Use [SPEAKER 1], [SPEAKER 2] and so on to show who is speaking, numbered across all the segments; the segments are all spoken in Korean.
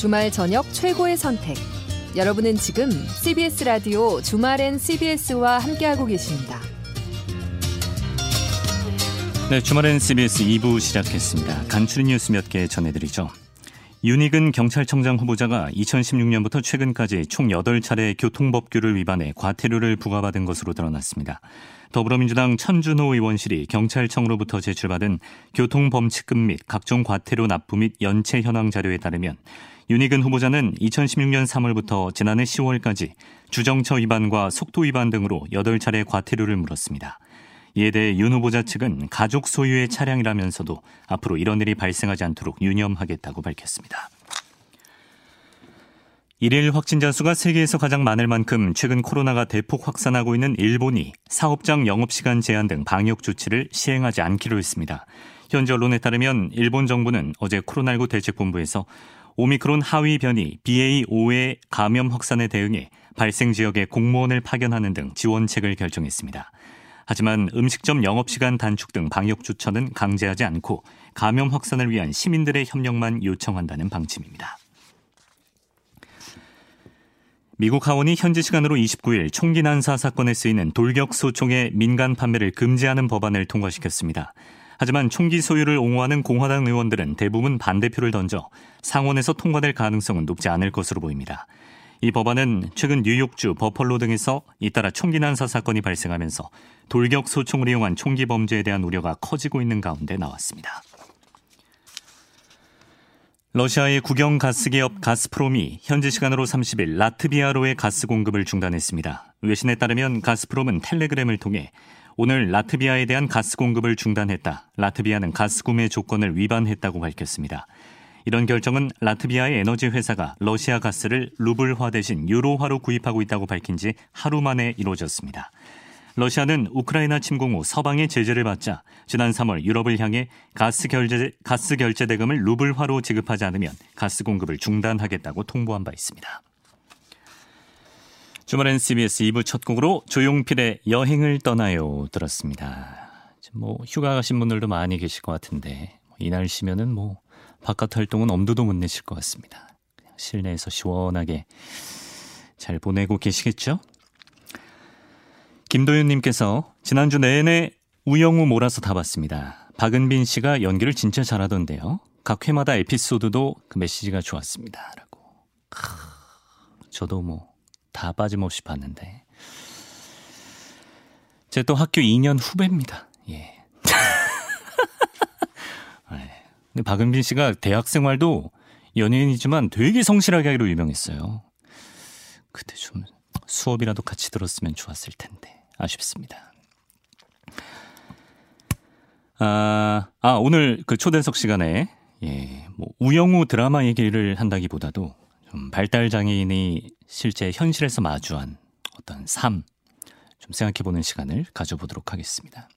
[SPEAKER 1] 주말 저녁 최고의 선택. 여러분은 지금 CBS 라디오 주말엔 CBS와 함께하고 계십니다.
[SPEAKER 2] 네, 주말엔 CBS 2부 시작했습니다. 간추린 뉴스 몇 개 전해드리죠. 윤희근 경찰청장 후보자가 2016년부터 최근까지 총 8차례 교통법규를 위반해 과태료를 부과받은 것으로 드러났습니다. 더불어민주당 천준호 의원실이 경찰청으로부터 제출받은 교통범칙금 및 각종 과태료 납부 및 연체 현황 자료에 따르면 윤희근 후보자는 2016년 3월부터 지난해 10월까지 주정처 위반과 속도 위반 등으로 8차례 과태료를 물었습니다. 이에 대해 윤 후보자 측은 가족 소유의 차량이라면서도 앞으로 이런 일이 발생하지 않도록 유념하겠다고 밝혔습니다. 일일 확진자 수가 세계에서 가장 많을 만큼 최근 코로나가 대폭 확산하고 있는 일본이 사업장 영업시간 제한 등 방역 조치를 시행하지 않기로 했습니다. 현지 언론에 따르면 일본 정부는 어제 코로나19 대책본부에서 오미크론 하위 변이 BA5의 감염 확산에 대응해 발생 지역에 공무원을 파견하는 등 지원책을 결정했습니다. 하지만 음식점 영업시간 단축 등 방역 조처는 강제하지 않고 감염 확산을 위한 시민들의 협력만 요청한다는 방침입니다. 미국 하원이 현지 시간으로 29일 총기 난사 사건에 쓰이는 돌격 소총의 민간 판매를 금지하는 법안을 통과시켰습니다. 하지만 총기 소유를 옹호하는 공화당 의원들은 대부분 반대표를 던져 상원에서 통과될 가능성은 높지 않을 것으로 보입니다. 이 법안은 최근 뉴욕주 버펄로 등에서 잇따라 총기 난사 사건이 발생하면서 돌격 소총을 이용한 총기 범죄에 대한 우려가 커지고 있는 가운데 나왔습니다. 러시아의 국영 가스 기업 가스프롬이 현지 시간으로 30일 라트비아로의 가스 공급을 중단했습니다. 외신에 따르면 가스프롬은 텔레그램을 통해 오늘 라트비아에 대한 가스 공급을 중단했다. 라트비아는 가스 구매 조건을 위반했다고 밝혔습니다. 이런 결정은 라트비아의 에너지 회사가 러시아 가스를 루블화 대신 유로화로 구입하고 있다고 밝힌 지 하루 만에 이루어졌습니다. 러시아는 우크라이나 침공 후 서방의 제재를 받자 지난 3월 유럽을 향해 가스 결제, 가스 결제 대금을 루블화로 지급하지 않으면 가스 공급을 중단하겠다고 통보한 바 있습니다. 주말엔 CBS 2부 첫 곡으로 조용필의 여행을 떠나요 들었습니다. 뭐 휴가 가신 분들도 많이 계실 것 같은데 뭐이 날씨면은 뭐 바깥 활동은 엄두도 못 내실 것 같습니다. 그냥 실내에서 시원하게 잘 보내고 계시겠죠? 김도윤님께서 지난주 내내 우영우 몰아서 다 봤습니다. 박은빈 씨가 연기를 진짜 잘하던데요. 각 회마다 에피소드도 그 메시지가 좋았습니다. 라고. 크, 저도 뭐 다 빠짐없이 봤는데. 제 또 학교 2년 후배입니다. 예. 근데 박은빈 씨가 대학 생활도 연예인이지만 되게 성실하게 하기로 유명했어요. 그때 좀 수업이라도 같이 들었으면 좋았을 텐데 아쉽습니다. 아, 아 오늘 그 초대석 시간에 예, 뭐 우영우 드라마 얘기를 한다기보다도 좀 발달 장애인이 실제 현실에서 마주한 어떤 삶 좀 생각해 보는 시간을 가져보도록 하겠습니다.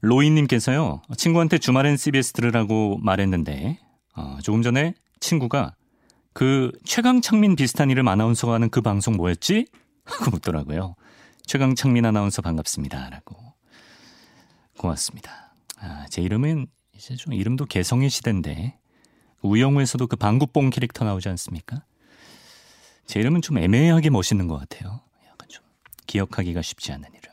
[SPEAKER 2] 로이님께서요, 친구한테 주말엔 CBS 들으라고 말했는데, 어, 조금 전에 친구가 그 최강창민 비슷한 이름 아나운서가 하는 그 방송 뭐였지? 하고 묻더라고요. 최강창민 아나운서 반갑습니다. 라고. 고맙습니다. 아, 제 이름은 이제 좀 이름도 개성의 시대인데, 우영우에서도 그 방구뽕 캐릭터 나오지 않습니까? 제 이름은 좀 애매하게 멋있는 것 같아요. 약간 좀 기억하기가 쉽지 않은 이름.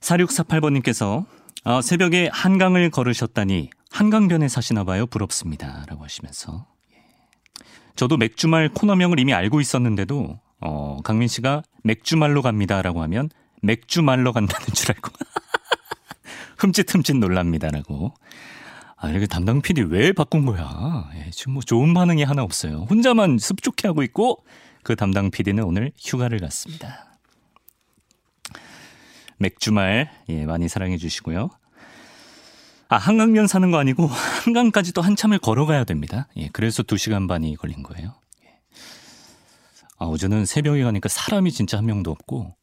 [SPEAKER 2] 4648번님께서 아, 새벽에 한강을 걸으셨다니 한강변에 사시나 봐요. 부럽습니다. 라고 하시면서 예. 저도 맥주말 코너명을 이미 알고 있었는데도 어, 강민 씨가 맥주말로 갑니다라고 하면 맥주말로 간다는 줄 알고 흠칫흠칫 놀랍니다라고 아, 이렇게 담당 PD 왜 바꾼 거야? 예, 지금 뭐 좋은 반응이 하나 없어요. 혼자만 습죽해 하고 있고 그 담당 PD는 오늘 휴가를 갔습니다. 맥주말 예, 많이 사랑해 주시고요. 아, 한강변 사는 거 아니고 한강까지 또 한참을 걸어가야 됩니다. 예, 그래서 2시간 반이 걸린 거예요. 예. 아, 어제는 새벽에 가니까 사람이 진짜 한 명도 없고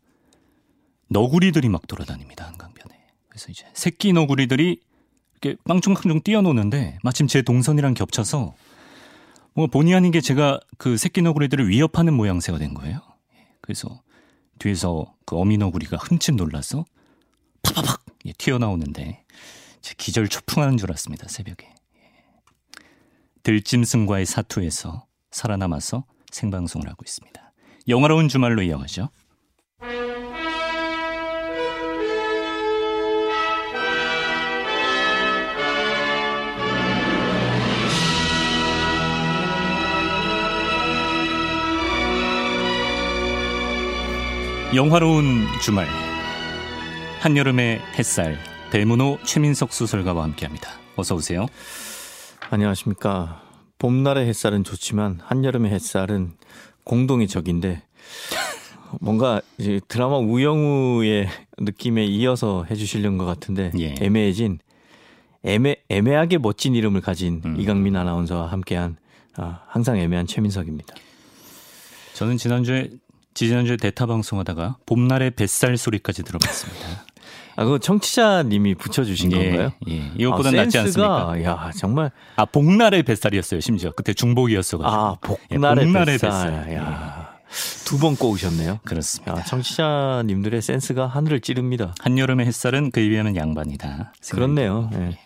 [SPEAKER 2] 너구리들이 막 돌아다닙니다. 한강변에. 그래서 이제 새끼 너구리들이 이렇게 깡충깡충 뛰어노는데 마침 제 동선이랑 겹쳐서 뭐 본의 아니게 제가 그 새끼 너구리들을 위협하는 모양새가 된 거예요. 예, 그래서 뒤에서 그 어미 너구리가 흠칫 놀라서 팍팍팍 예, 튀어나오는데 제 기절 초풍하는 줄 알았습니다 새벽에. 예. 들짐승과의 사투에서 살아남아서 생방송을 하고 있습니다. 영화로운 주말로 이어가죠. 영화로운 주말 한여름의 햇살 대문호 최민석 소설가와 함께합니다. 어서 오세요.
[SPEAKER 3] 안녕하십니까. 봄날의 햇살은 좋지만 한여름의 햇살은 공동의 적인데 뭔가 이제 드라마 우영우의 느낌에 이어서 해주시려는 것 같은데
[SPEAKER 2] 예.
[SPEAKER 3] 애매해진 애매 애매하게 멋진 이름을 가진
[SPEAKER 2] 음.
[SPEAKER 3] 이강민 아나운서와 함께한 아, 항상 애매한 최민석입니다.
[SPEAKER 2] 저는 지난주에 지난주에 대타 방송하다가 봄날의 뱃살 소리까지 들어봤습니다.
[SPEAKER 3] 아, 그거 청취자님이 붙여주신
[SPEAKER 2] 예,
[SPEAKER 3] 건가요?
[SPEAKER 2] 예. 이것보다
[SPEAKER 3] 아,
[SPEAKER 2] 낫지 않습니까?
[SPEAKER 3] 야 정말
[SPEAKER 2] 아 복날의 뱃살이었어요. 심지어 그때 중복이었어가지고.
[SPEAKER 3] 아
[SPEAKER 2] 예,
[SPEAKER 3] 복날의,
[SPEAKER 2] 복날의
[SPEAKER 3] 뱃살.
[SPEAKER 2] 뱃살.
[SPEAKER 3] 야, 두 번 꼬우셨네요.
[SPEAKER 2] 그렇습니다.
[SPEAKER 3] 야, 청취자님들의 센스가 하늘을 찌릅니다.
[SPEAKER 2] 한여름의 햇살은 그에 비하면 양반이다.
[SPEAKER 3] 그렇네요. 예.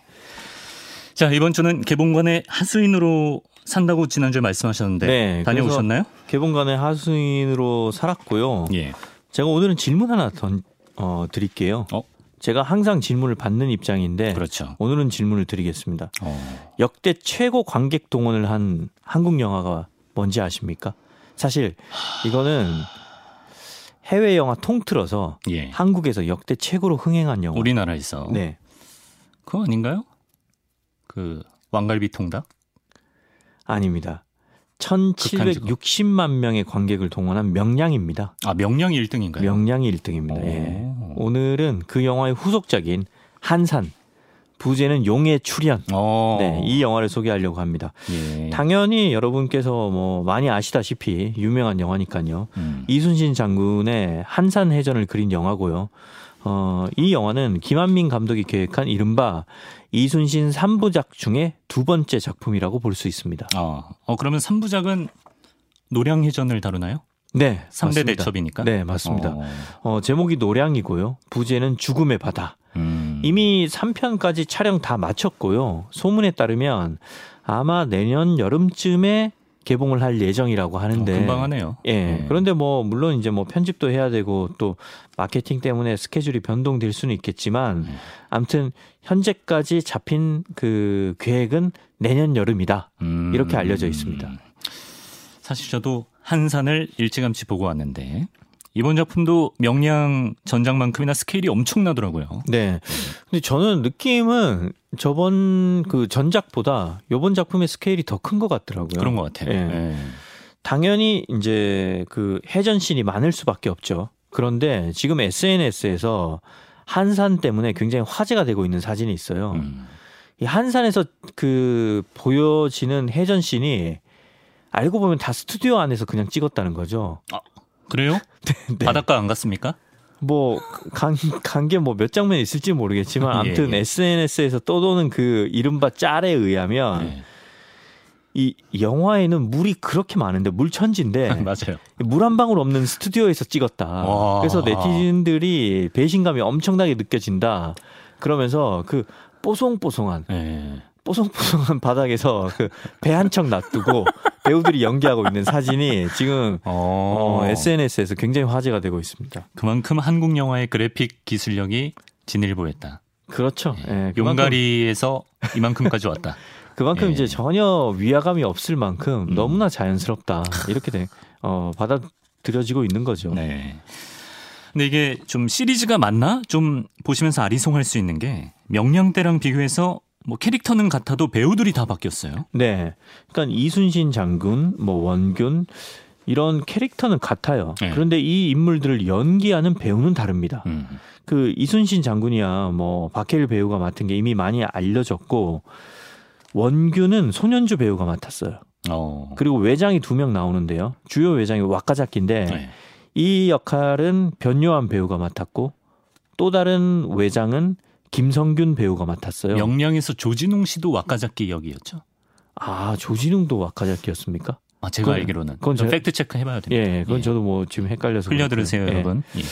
[SPEAKER 2] 자 이번 주는 개봉관의 하수인으로 산다고 지난주에 말씀하셨는데
[SPEAKER 3] 네,
[SPEAKER 2] 다녀오셨나요?
[SPEAKER 3] 개봉관의 하수인으로 살았고요.
[SPEAKER 2] 예.
[SPEAKER 3] 제가 오늘은 질문 하나 던, 어, 드릴게요.
[SPEAKER 2] 어?
[SPEAKER 3] 제가 항상 질문을 받는 입장인데
[SPEAKER 2] 그렇죠.
[SPEAKER 3] 오늘은 질문을 드리겠습니다.
[SPEAKER 2] 어.
[SPEAKER 3] 역대 최고 관객 동원을 한 한국 영화가 뭔지 아십니까? 사실 이거는 해외 영화 통틀어서
[SPEAKER 2] 예.
[SPEAKER 3] 한국에서 역대 최고로 흥행한 영화.
[SPEAKER 2] 우리나라에서
[SPEAKER 3] 네.
[SPEAKER 2] 그거 아닌가요? 그 왕갈비 통닭?
[SPEAKER 3] 아닙니다. 1760만 명의 관객을 동원한 명량입니다.
[SPEAKER 2] 아 명량이 1등인가요?
[SPEAKER 3] 명량이 1등입니다. 예.
[SPEAKER 2] 오.
[SPEAKER 3] 오늘은 그 영화의 후속작인 한산, 부제는 용의 출현.
[SPEAKER 2] 어.
[SPEAKER 3] 네, 이 영화를 소개하려고 합니다.
[SPEAKER 2] 예.
[SPEAKER 3] 당연히 여러분께서 뭐 많이 아시다시피 유명한 영화니까요.
[SPEAKER 2] 음.
[SPEAKER 3] 이순신 장군의 한산 해전을 그린 영화고요. 어, 이 영화는 김한민 감독이 계획한 이른바 이순신 3부작 중에 두 번째 작품이라고 볼 수 있습니다.
[SPEAKER 2] 어. 어 그러면 3부작은 노량해전을 다루나요?
[SPEAKER 3] 네,
[SPEAKER 2] 3대
[SPEAKER 3] 맞습니다.
[SPEAKER 2] 대첩이니까.
[SPEAKER 3] 네, 맞습니다.
[SPEAKER 2] 어.
[SPEAKER 3] 어, 제목이 노량이고요. 부제는 죽음의 바다.
[SPEAKER 2] 음.
[SPEAKER 3] 이미 3편까지 촬영 다 마쳤고요. 소문에 따르면 아마 내년 여름쯤에 개봉을 할 예정이라고 하는데
[SPEAKER 2] 어, 금방 하네요.
[SPEAKER 3] 예.
[SPEAKER 2] 네.
[SPEAKER 3] 그런데 뭐 물론 이제 뭐 편집도 해야 되고 또 마케팅 때문에 스케줄이 변동될 수는 있겠지만
[SPEAKER 2] 네.
[SPEAKER 3] 아무튼 현재까지 잡힌 그 계획은 내년 여름이다.
[SPEAKER 2] 음.
[SPEAKER 3] 이렇게 알려져 있습니다.
[SPEAKER 2] 사실 저도 한산을 일찌감치 보고 왔는데 이번 작품도 명량 전작만큼이나 스케일이 엄청나더라고요.
[SPEAKER 3] 네. 근데 저는 느낌은 저번 그 전작보다 이번 작품의 스케일이 더 큰 것 같더라고요.
[SPEAKER 2] 그런 것 같아요.
[SPEAKER 3] 예.
[SPEAKER 2] 예.
[SPEAKER 3] 당연히 이제 그 해전씬이 많을 수밖에 없죠. 그런데 지금 SNS에서 한산 때문에 굉장히 화제가 되고 있는 사진이 있어요.
[SPEAKER 2] 음.
[SPEAKER 3] 이 한산에서 그 보여지는 해전씬이 알고 보면 다 스튜디오 안에서 그냥 찍었다는 거죠.
[SPEAKER 2] 그래요?
[SPEAKER 3] 네.
[SPEAKER 2] 바닷가 안 갔습니까?
[SPEAKER 3] 뭐간간 게뭐 몇 장면 있을지 모르겠지만 아무튼
[SPEAKER 2] 예, 예.
[SPEAKER 3] SNS에서 떠도는 그 이른바 짤에 의하면
[SPEAKER 2] 네.
[SPEAKER 3] 이 영화에는 물이 그렇게 많은데 물 천지인데
[SPEAKER 2] 맞아요.
[SPEAKER 3] 물 한 방울 없는 스튜디오에서 찍었다.
[SPEAKER 2] 와.
[SPEAKER 3] 그래서 네티즌들이 배신감이 엄청나게 느껴진다. 그러면서 그 뽀송뽀송한
[SPEAKER 2] 예.
[SPEAKER 3] 뽀송뽀송한 바닥에서 그 배 한 척 놔두고 배우들이 연기하고 있는 사진이 지금
[SPEAKER 2] 어,
[SPEAKER 3] 어, SNS에서 굉장히 화제가 되고 있습니다.
[SPEAKER 2] 그만큼 한국 영화의 그래픽 기술력이 진일보했다.
[SPEAKER 3] 그렇죠. 예, 그만큼,
[SPEAKER 2] 용가리에서 이만큼까지 왔다.
[SPEAKER 3] 그만큼
[SPEAKER 2] 예.
[SPEAKER 3] 이제 전혀 위화감이 없을 만큼
[SPEAKER 2] 음.
[SPEAKER 3] 너무나 자연스럽다. 이렇게 돼, 어, 받아들여지고 있는 거죠.
[SPEAKER 2] 네. 근데 이게 좀 시리즈가 맞나? 좀 보시면서 아리송할 수 있는 게 명량 때랑 비교해서 뭐 캐릭터는 같아도 배우들이 다 바뀌었어요.
[SPEAKER 3] 네. 그러니까 이순신 장군, 뭐 원균 이런 캐릭터는 같아요.
[SPEAKER 2] 네.
[SPEAKER 3] 그런데 이 인물들을 연기하는 배우는 다릅니다.
[SPEAKER 2] 음.
[SPEAKER 3] 그 이순신 장군이야 뭐 박해일 배우가 맡은 게 이미 많이 알려졌고 원균은 손현주 배우가 맡았어요.
[SPEAKER 2] 어.
[SPEAKER 3] 그리고 왜장이 두 명 나오는데요. 주요 왜장이 와카자키인데
[SPEAKER 2] 네.
[SPEAKER 3] 이 역할은 변요한 배우가 맡았고 또 다른 왜장은 김성균 배우가 맡았어요.
[SPEAKER 2] 명량에서 조진웅 씨도 와카자키 역이었죠.
[SPEAKER 3] 아 조진웅도 와카자키였습니까?
[SPEAKER 2] 아, 제가
[SPEAKER 3] 그건-
[SPEAKER 2] 알기로는.
[SPEAKER 3] 그건
[SPEAKER 2] 좀
[SPEAKER 3] 제-
[SPEAKER 2] fact check 해봐야 됩니다.
[SPEAKER 3] 예, 그건
[SPEAKER 2] 예.
[SPEAKER 3] 저도 뭐 지금 헷갈려서
[SPEAKER 2] 흘려
[SPEAKER 3] 그렇고요.
[SPEAKER 2] 들으세요,
[SPEAKER 3] 예.
[SPEAKER 2] 여러분. 예.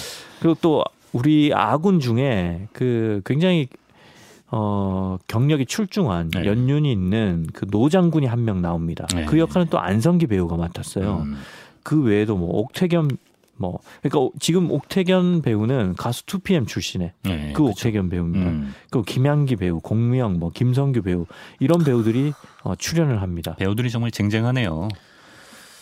[SPEAKER 3] 그리고 또 우리 아군 중에 그 굉장히 어, 경력이 출중한
[SPEAKER 2] 네.
[SPEAKER 3] 연륜이 있는 그 노장군이 한 명 나옵니다.
[SPEAKER 2] 네.
[SPEAKER 3] 그 역할은 또 안성기 배우가 맡았어요.
[SPEAKER 2] 음.
[SPEAKER 3] 그 외에도 뭐 옥태견 뭐 그러니까 오- 지금 옥태견 배우는 가수 2PM 출신의
[SPEAKER 2] 네,
[SPEAKER 3] 그
[SPEAKER 2] 그쵸.
[SPEAKER 3] 옥태견 배우입니다.
[SPEAKER 2] 음.
[SPEAKER 3] 그 김양기 배우, 공미영, 뭐 김성규 배우 이런 배우들이 어, 출연을 합니다.
[SPEAKER 2] 배우들이 정말 쟁쟁하네요.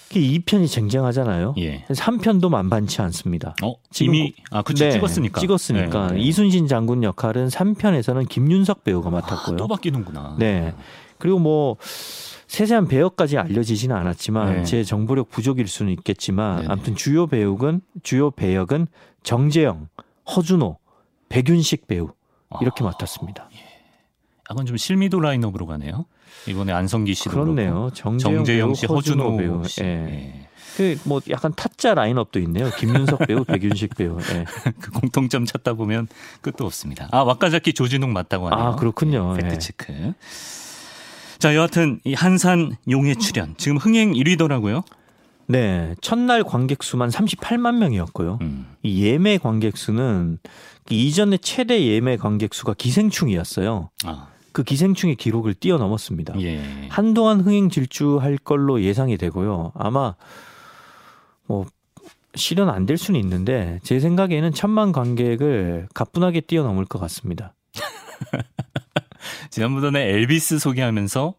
[SPEAKER 3] 그 2편이 쟁쟁하잖아요.
[SPEAKER 2] 예.
[SPEAKER 3] 3편도 만반치 않습니다.
[SPEAKER 2] 어, 이미 아, 그쵸
[SPEAKER 3] 네,
[SPEAKER 2] 찍었으니까.
[SPEAKER 3] 찍었으니까
[SPEAKER 2] 네, 네.
[SPEAKER 3] 이순신 장군 역할은 3편에서는 김윤석 배우가
[SPEAKER 2] 아,
[SPEAKER 3] 맡았고요.
[SPEAKER 2] 또 바뀌는구나.
[SPEAKER 3] 네. 그리고 뭐 세세한 배역까지 알려지지는 않았지만
[SPEAKER 2] 네.
[SPEAKER 3] 제 정보력 부족일 수는 있겠지만
[SPEAKER 2] 네네.
[SPEAKER 3] 아무튼 주요 배역은 주요 배역은 정재영, 허준호, 백윤식 배우 이렇게
[SPEAKER 2] 아,
[SPEAKER 3] 맡았습니다.
[SPEAKER 2] 약간 좀 실미도 라인업으로 가네요. 이번에 안성기 씨도
[SPEAKER 3] 그렇네요.
[SPEAKER 2] 그렇고.
[SPEAKER 3] 정재영,
[SPEAKER 2] 정재영
[SPEAKER 3] 배우,
[SPEAKER 2] 씨, 허준호
[SPEAKER 3] 배우.
[SPEAKER 2] 씨.
[SPEAKER 3] 예.
[SPEAKER 2] 예.
[SPEAKER 3] 그뭐 약간 타짜 라인업도 있네요. 김윤석 배우, 백윤식 배우. 예.
[SPEAKER 2] 그 공통점 찾다 보면 끝도 없습니다. 아 와카자키 조진웅 맞다고 하네요.
[SPEAKER 3] 아 그렇군요.
[SPEAKER 2] 팩트
[SPEAKER 3] 예.
[SPEAKER 2] 체크. 자 여하튼 이 한산 용의 출현 지금 흥행 1위더라고요.
[SPEAKER 3] 네, 첫날 관객 수만 38만 명이었고요.
[SPEAKER 2] 음.
[SPEAKER 3] 이 예매 관객 수는 이전에 최대 예매 관객 수가 기생충이었어요.
[SPEAKER 2] 아
[SPEAKER 3] 그 기생충의 기록을 뛰어넘었습니다.
[SPEAKER 2] 예.
[SPEAKER 3] 한동안 흥행 질주할 걸로 예상이 되고요. 아마 뭐 실현 안 될 수는 있는데 제 생각에는 천만 관객을 가뿐하게 뛰어넘을 것 같습니다.
[SPEAKER 2] 지난번에 엘비스 소개하면서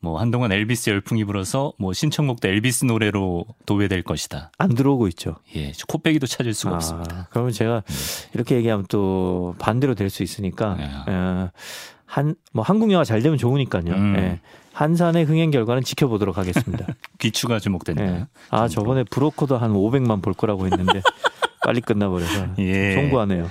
[SPEAKER 2] 뭐 한동안 엘비스 열풍이 불어서 뭐 신청곡도 엘비스 노래로 도배될 것이다.
[SPEAKER 3] 안 들어오고 있죠.
[SPEAKER 2] 예, 코빼기도 찾을 수가
[SPEAKER 3] 아,
[SPEAKER 2] 없습니다.
[SPEAKER 3] 그러면 제가 이렇게 얘기하면 또 반대로 될 수 있으니까
[SPEAKER 2] 네.
[SPEAKER 3] 어, 한뭐 한국 영화 잘 되면 좋으니까요.
[SPEAKER 2] 음.
[SPEAKER 3] 예. 한산의 흥행 결과는 지켜보도록 하겠습니다.
[SPEAKER 2] 귀추가 주목된다.
[SPEAKER 3] 예. 아 저번에 브로커도 한 500만 볼 거라고 했는데 빨리 끝나버려서
[SPEAKER 2] 예.
[SPEAKER 3] 송구하네요.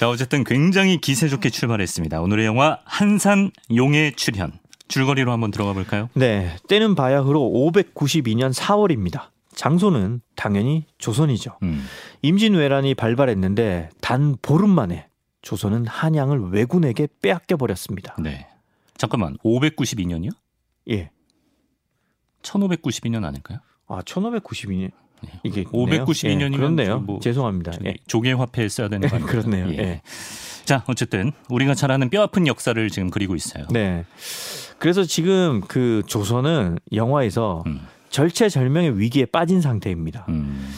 [SPEAKER 2] 자, 어쨌든 굉장히 기세 좋게 출발했습니다. 오늘의 영화 한산 용의 출현. 줄거리로 한번 들어가 볼까요?
[SPEAKER 3] 네, 때는 바야흐로 592년 4월입니다. 장소는 당연히 조선이죠.
[SPEAKER 2] 음.
[SPEAKER 3] 임진왜란이 발발했는데 단 보름 만에 조선은 한양을 왜군에게 빼앗겨 버렸습니다.
[SPEAKER 2] 네. 잠깐만. 592년이요?
[SPEAKER 3] 예.
[SPEAKER 2] 1592년 아닐까요?
[SPEAKER 3] 아, 1592년
[SPEAKER 2] 네.
[SPEAKER 3] 이게
[SPEAKER 2] 592 년이면
[SPEAKER 3] 예, 그렇네요.
[SPEAKER 2] 뭐
[SPEAKER 3] 죄송합니다. 예.
[SPEAKER 2] 조개 화폐 써야 되는 거 아니에요?
[SPEAKER 3] 그렇네요.
[SPEAKER 2] 예.
[SPEAKER 3] 예.
[SPEAKER 2] 자, 어쨌든 우리가 잘 아는 뼈아픈 역사를 지금 그리고 있어요.
[SPEAKER 3] 네. 그래서 지금 그 조선은 영화에서
[SPEAKER 2] 음.
[SPEAKER 3] 절체절명의 위기에 빠진 상태입니다.
[SPEAKER 2] 음.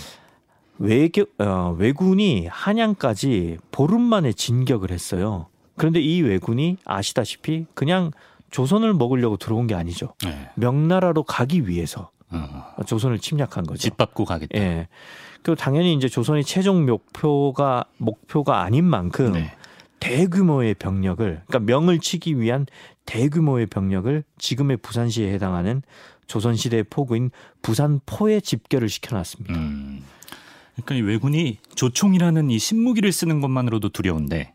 [SPEAKER 3] 외교, 어, 왜군이 한양까지 보름 만에 진격을 했어요. 그런데 이 왜군이 아시다시피 그냥 조선을 먹으려고 들어온 게 아니죠.
[SPEAKER 2] 네.
[SPEAKER 3] 명나라로 가기 위해서
[SPEAKER 2] 어.
[SPEAKER 3] 조선을 침략한 거죠.
[SPEAKER 2] 집 밟고 가겠다.
[SPEAKER 3] 예. 그리고 당연히 이제 조선이 최종 목표가 목표가 아닌 만큼
[SPEAKER 2] 네.
[SPEAKER 3] 대규모의 병력을 그러니까 명을 치기 위한 대규모의 병력을 지금의 부산시에 해당하는 조선시대의 포구인 부산포에 집결을 시켜놨습니다.
[SPEAKER 2] 음. 그러니까 이 왜군이 조총이라는 이 신무기를 쓰는 것만으로도 두려운데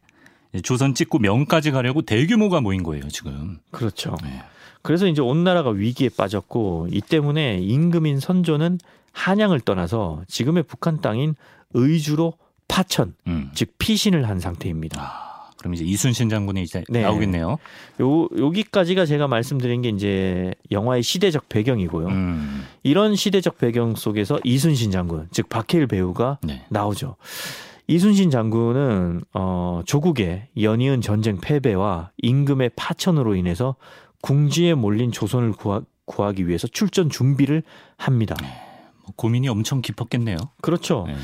[SPEAKER 2] 조선 찍고 명까지 가려고 대규모가 모인 거예요 지금.
[SPEAKER 3] 그렇죠.
[SPEAKER 2] 네.
[SPEAKER 3] 그래서 이제 온 나라가 위기에 빠졌고 이 때문에 임금인 선조는 한양을 떠나서 지금의 북한 땅인 의주로 파천
[SPEAKER 2] 음.
[SPEAKER 3] 즉 피신을 한 상태입니다.
[SPEAKER 2] 아, 그럼 이제 이순신 장군이 이제
[SPEAKER 3] 네.
[SPEAKER 2] 나오겠네요.
[SPEAKER 3] 요 여기까지가 제가 말씀드린 게 이제 영화의 시대적 배경이고요.
[SPEAKER 2] 음.
[SPEAKER 3] 이런 시대적 배경 속에서 이순신 장군 즉 박해일 배우가
[SPEAKER 2] 네.
[SPEAKER 3] 나오죠. 이순신 장군은 어, 조국의 연이은 전쟁 패배와 임금의 파천으로 인해서 궁지에 몰린 조선을 구하, 구하 기 위해서 출전 준비를 합니다.
[SPEAKER 2] 뭐 고민이 엄청 깊었겠네요.
[SPEAKER 3] 그렇죠.
[SPEAKER 2] 네.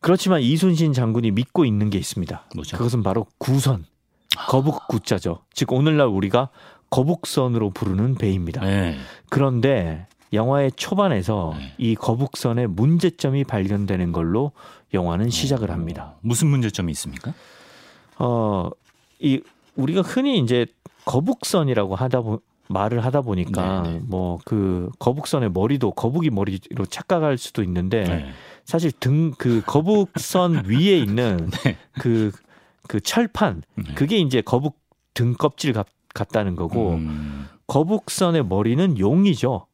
[SPEAKER 3] 그렇지만 이순신 장군이 믿고 있는 게 있습니다.
[SPEAKER 2] 뭐죠?
[SPEAKER 3] 그것은 바로 구선, 거북구자죠. 즉 오늘날 우리가 거북선으로 부르는 배입니다.
[SPEAKER 2] 네.
[SPEAKER 3] 그런데 영화의 초반에서
[SPEAKER 2] 네.
[SPEAKER 3] 이 거북선의 문제점이 발견되는 걸로 영화는 시작을 합니다.
[SPEAKER 2] 어, 무슨 문제점이 있습니까?
[SPEAKER 3] 어, 이 우리가 흔히 이제 거북선이라고 하다 보, 말을 하다 보니까
[SPEAKER 2] 네, 네.
[SPEAKER 3] 뭐그 거북선의 머리도 거북이 머리로 착각할 수도 있는데
[SPEAKER 2] 네.
[SPEAKER 3] 사실 등 그 거북선 위에 있는
[SPEAKER 2] 네.
[SPEAKER 3] 그그 철판
[SPEAKER 2] 네.
[SPEAKER 3] 그게 이제 거북 등 껍질 같, 같다는 거고
[SPEAKER 2] 음,
[SPEAKER 3] 거북선의 머리는 용이죠.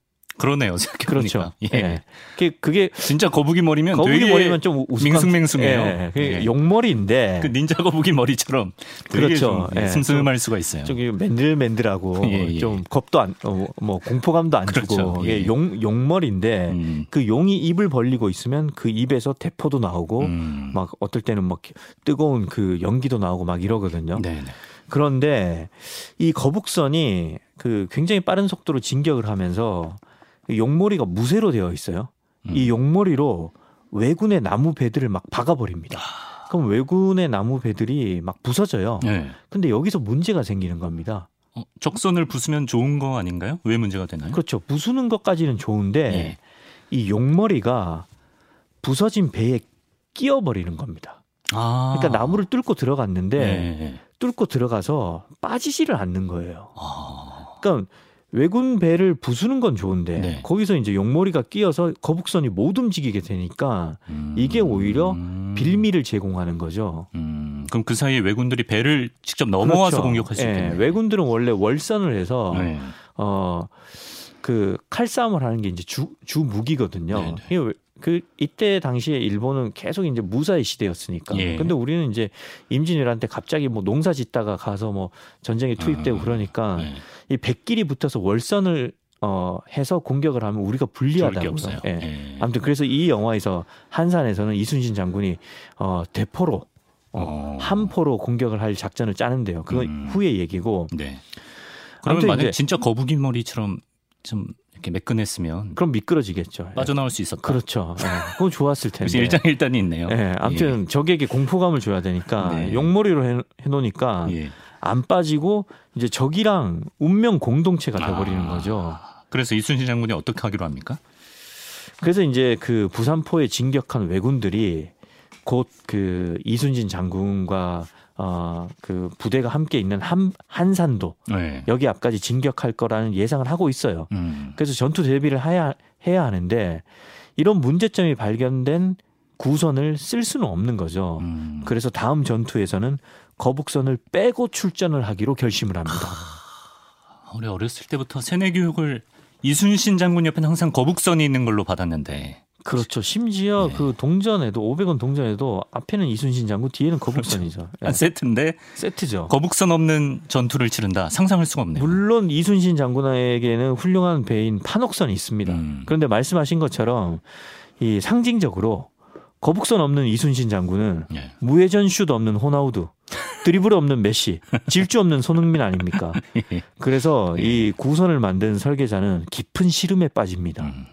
[SPEAKER 2] 그러네요.
[SPEAKER 3] 그렇죠.
[SPEAKER 2] 예.
[SPEAKER 3] 예. 그게, 그게
[SPEAKER 2] 진짜 거북이 머리면
[SPEAKER 3] 거북이 머리면 좀 우스꽝-
[SPEAKER 2] 밍숭맹숭해요.
[SPEAKER 3] 예, 그게
[SPEAKER 2] 예.
[SPEAKER 3] 용머리인데
[SPEAKER 2] 그 닌자 거북이 머리처럼
[SPEAKER 3] 그렇죠.
[SPEAKER 2] 좀
[SPEAKER 3] 예.
[SPEAKER 2] 슴슴할 수가 있어요.
[SPEAKER 3] 저기 맨들맨들하고
[SPEAKER 2] 예, 예.
[SPEAKER 3] 좀 겁도 안, 어, 뭐 공포감도 안
[SPEAKER 2] 그렇죠.
[SPEAKER 3] 주고
[SPEAKER 2] 예.
[SPEAKER 3] 용 용머리인데
[SPEAKER 2] 음,
[SPEAKER 3] 그 용이 입을 벌리고 있으면 그 입에서 대포도 나오고
[SPEAKER 2] 음.
[SPEAKER 3] 막 어떨 때는 막 뜨거운 그 연기도 나오고 막 이러거든요.
[SPEAKER 2] 네네.
[SPEAKER 3] 그런데 이 거북선이 그 굉장히 빠른 속도로 진격을 하면서 용머리가 무쇠로 되어 있어요.
[SPEAKER 2] 음.
[SPEAKER 3] 이 용머리로 왜군의 나무 배들을 막 박아버립니다. 그럼 왜군의 나무 배들이 막 부서져요.
[SPEAKER 2] 네.
[SPEAKER 3] 근데 여기서 문제가 생기는 겁니다.
[SPEAKER 2] 어, 적선을 부수면 좋은 거 아닌가요? 왜 문제가 되나요?
[SPEAKER 3] 그렇죠. 부수는 것까지는 좋은데
[SPEAKER 2] 예.
[SPEAKER 3] 이 용머리가 부서진 배에 끼어버리는 겁니다.
[SPEAKER 2] 아.
[SPEAKER 3] 그러니까 나무를 뚫고 들어갔는데
[SPEAKER 2] 네.
[SPEAKER 3] 뚫고 들어가서 빠지지를 않는 거예요.
[SPEAKER 2] 아.
[SPEAKER 3] 그러니까 왜군 배를 부수는 건 좋은데
[SPEAKER 2] 네.
[SPEAKER 3] 거기서 이제 용머리가 끼어서 거북선이 못 움직이게 되니까
[SPEAKER 2] 음.
[SPEAKER 3] 이게 오히려
[SPEAKER 2] 음.
[SPEAKER 3] 빌미를 제공하는 거죠.
[SPEAKER 2] 음. 그럼 그 사이에 왜군들이 배를 직접 넘어와서
[SPEAKER 3] 그렇죠.
[SPEAKER 2] 공격할 수
[SPEAKER 3] 예,
[SPEAKER 2] 있겠네요.
[SPEAKER 3] 왜군들은 원래 월선을 해서
[SPEAKER 2] 네.
[SPEAKER 3] 어, 그 칼싸움을 하는 게 이제 주, 주 무기거든요.
[SPEAKER 2] 네네.
[SPEAKER 3] 이게 왜- 그 이때 당시에 일본은 계속 이제 무사의 시대였으니까.
[SPEAKER 2] 예.
[SPEAKER 3] 근데 우리는 이제 임진왜란 때 갑자기 뭐 농사 짓다가 가서 뭐 전쟁에 투입되고
[SPEAKER 2] 아,
[SPEAKER 3] 그러니까
[SPEAKER 2] 네.
[SPEAKER 3] 이 백길이 붙어서 월선을 어 해서 공격을 하면 우리가.
[SPEAKER 2] 없어요.
[SPEAKER 3] 예.
[SPEAKER 2] 예.
[SPEAKER 3] 아무튼 그래서 이 영화에서 한산에서는 이순신 장군이 어 대포로 어,
[SPEAKER 2] 어.
[SPEAKER 3] 함포로 공격을 할 작전을 짜는데요. 그건
[SPEAKER 2] 음.
[SPEAKER 3] 후의 얘기고
[SPEAKER 2] 네. 그러면 만약 진짜 거북이 머리처럼 좀 이렇게 매끈했으면
[SPEAKER 3] 그럼 미끄러지겠죠. 예.
[SPEAKER 2] 빠져나올 수 있었다.
[SPEAKER 3] 그렇죠. 예. 그건 좋았을 텐데.
[SPEAKER 2] 일장일단이 있네요.
[SPEAKER 3] 예, 아무튼 적에게 공포감을 줘야 되니까
[SPEAKER 2] 네.
[SPEAKER 3] 용머리로 해, 해놓으니까
[SPEAKER 2] 예.
[SPEAKER 3] 안 빠지고 이제 적이랑 운명 공동체가 돼버리는
[SPEAKER 2] 아.
[SPEAKER 3] 거죠.
[SPEAKER 2] 그래서 이순신 장군이 어떻게 하기로 합니까?
[SPEAKER 3] 그래서 이제 그 부산포에 진격한 왜군들이 곧 그 이순신 장군과 어 그 부대가 함께 있는 한 한산도
[SPEAKER 2] 네.
[SPEAKER 3] 여기 앞까지 진격할 거라는 예상을 하고 있어요.
[SPEAKER 2] 음.
[SPEAKER 3] 그래서 전투 대비를 해야 해야 하는데 이런 문제점이 발견된 구선을 쓸 수는 없는 거죠.
[SPEAKER 2] 음.
[SPEAKER 3] 그래서 다음 전투에서는 거북선을 빼고 출전을 하기로 결심을 합니다.
[SPEAKER 2] 우리 어렸을 때부터 세뇌 교육을 이순신 장군 옆에는 항상 거북선이 있는 걸로 받았는데
[SPEAKER 3] 그렇죠. 심지어
[SPEAKER 2] 네.
[SPEAKER 3] 그 동전에도 500원 동전에도 앞에는 이순신 장군, 뒤에는 거북선이죠. 예,
[SPEAKER 2] 한 세트인데
[SPEAKER 3] 세트죠.
[SPEAKER 2] 거북선 없는 전투를 치른다. 상상할 수가 없네요.
[SPEAKER 3] 물론 이순신 장군에게는 훌륭한 배인 판옥선이 있습니다.
[SPEAKER 2] 음.
[SPEAKER 3] 그런데 말씀하신 것처럼 이 상징적으로 거북선 없는 이순신 장군은
[SPEAKER 2] 예.
[SPEAKER 3] 무회전 슛 없는 호나우두, 드리블 없는 메시, 질주 없는 손흥민 아닙니까? 그래서 이 구선을 만든 설계자는 깊은 시름에 빠집니다.
[SPEAKER 2] 음.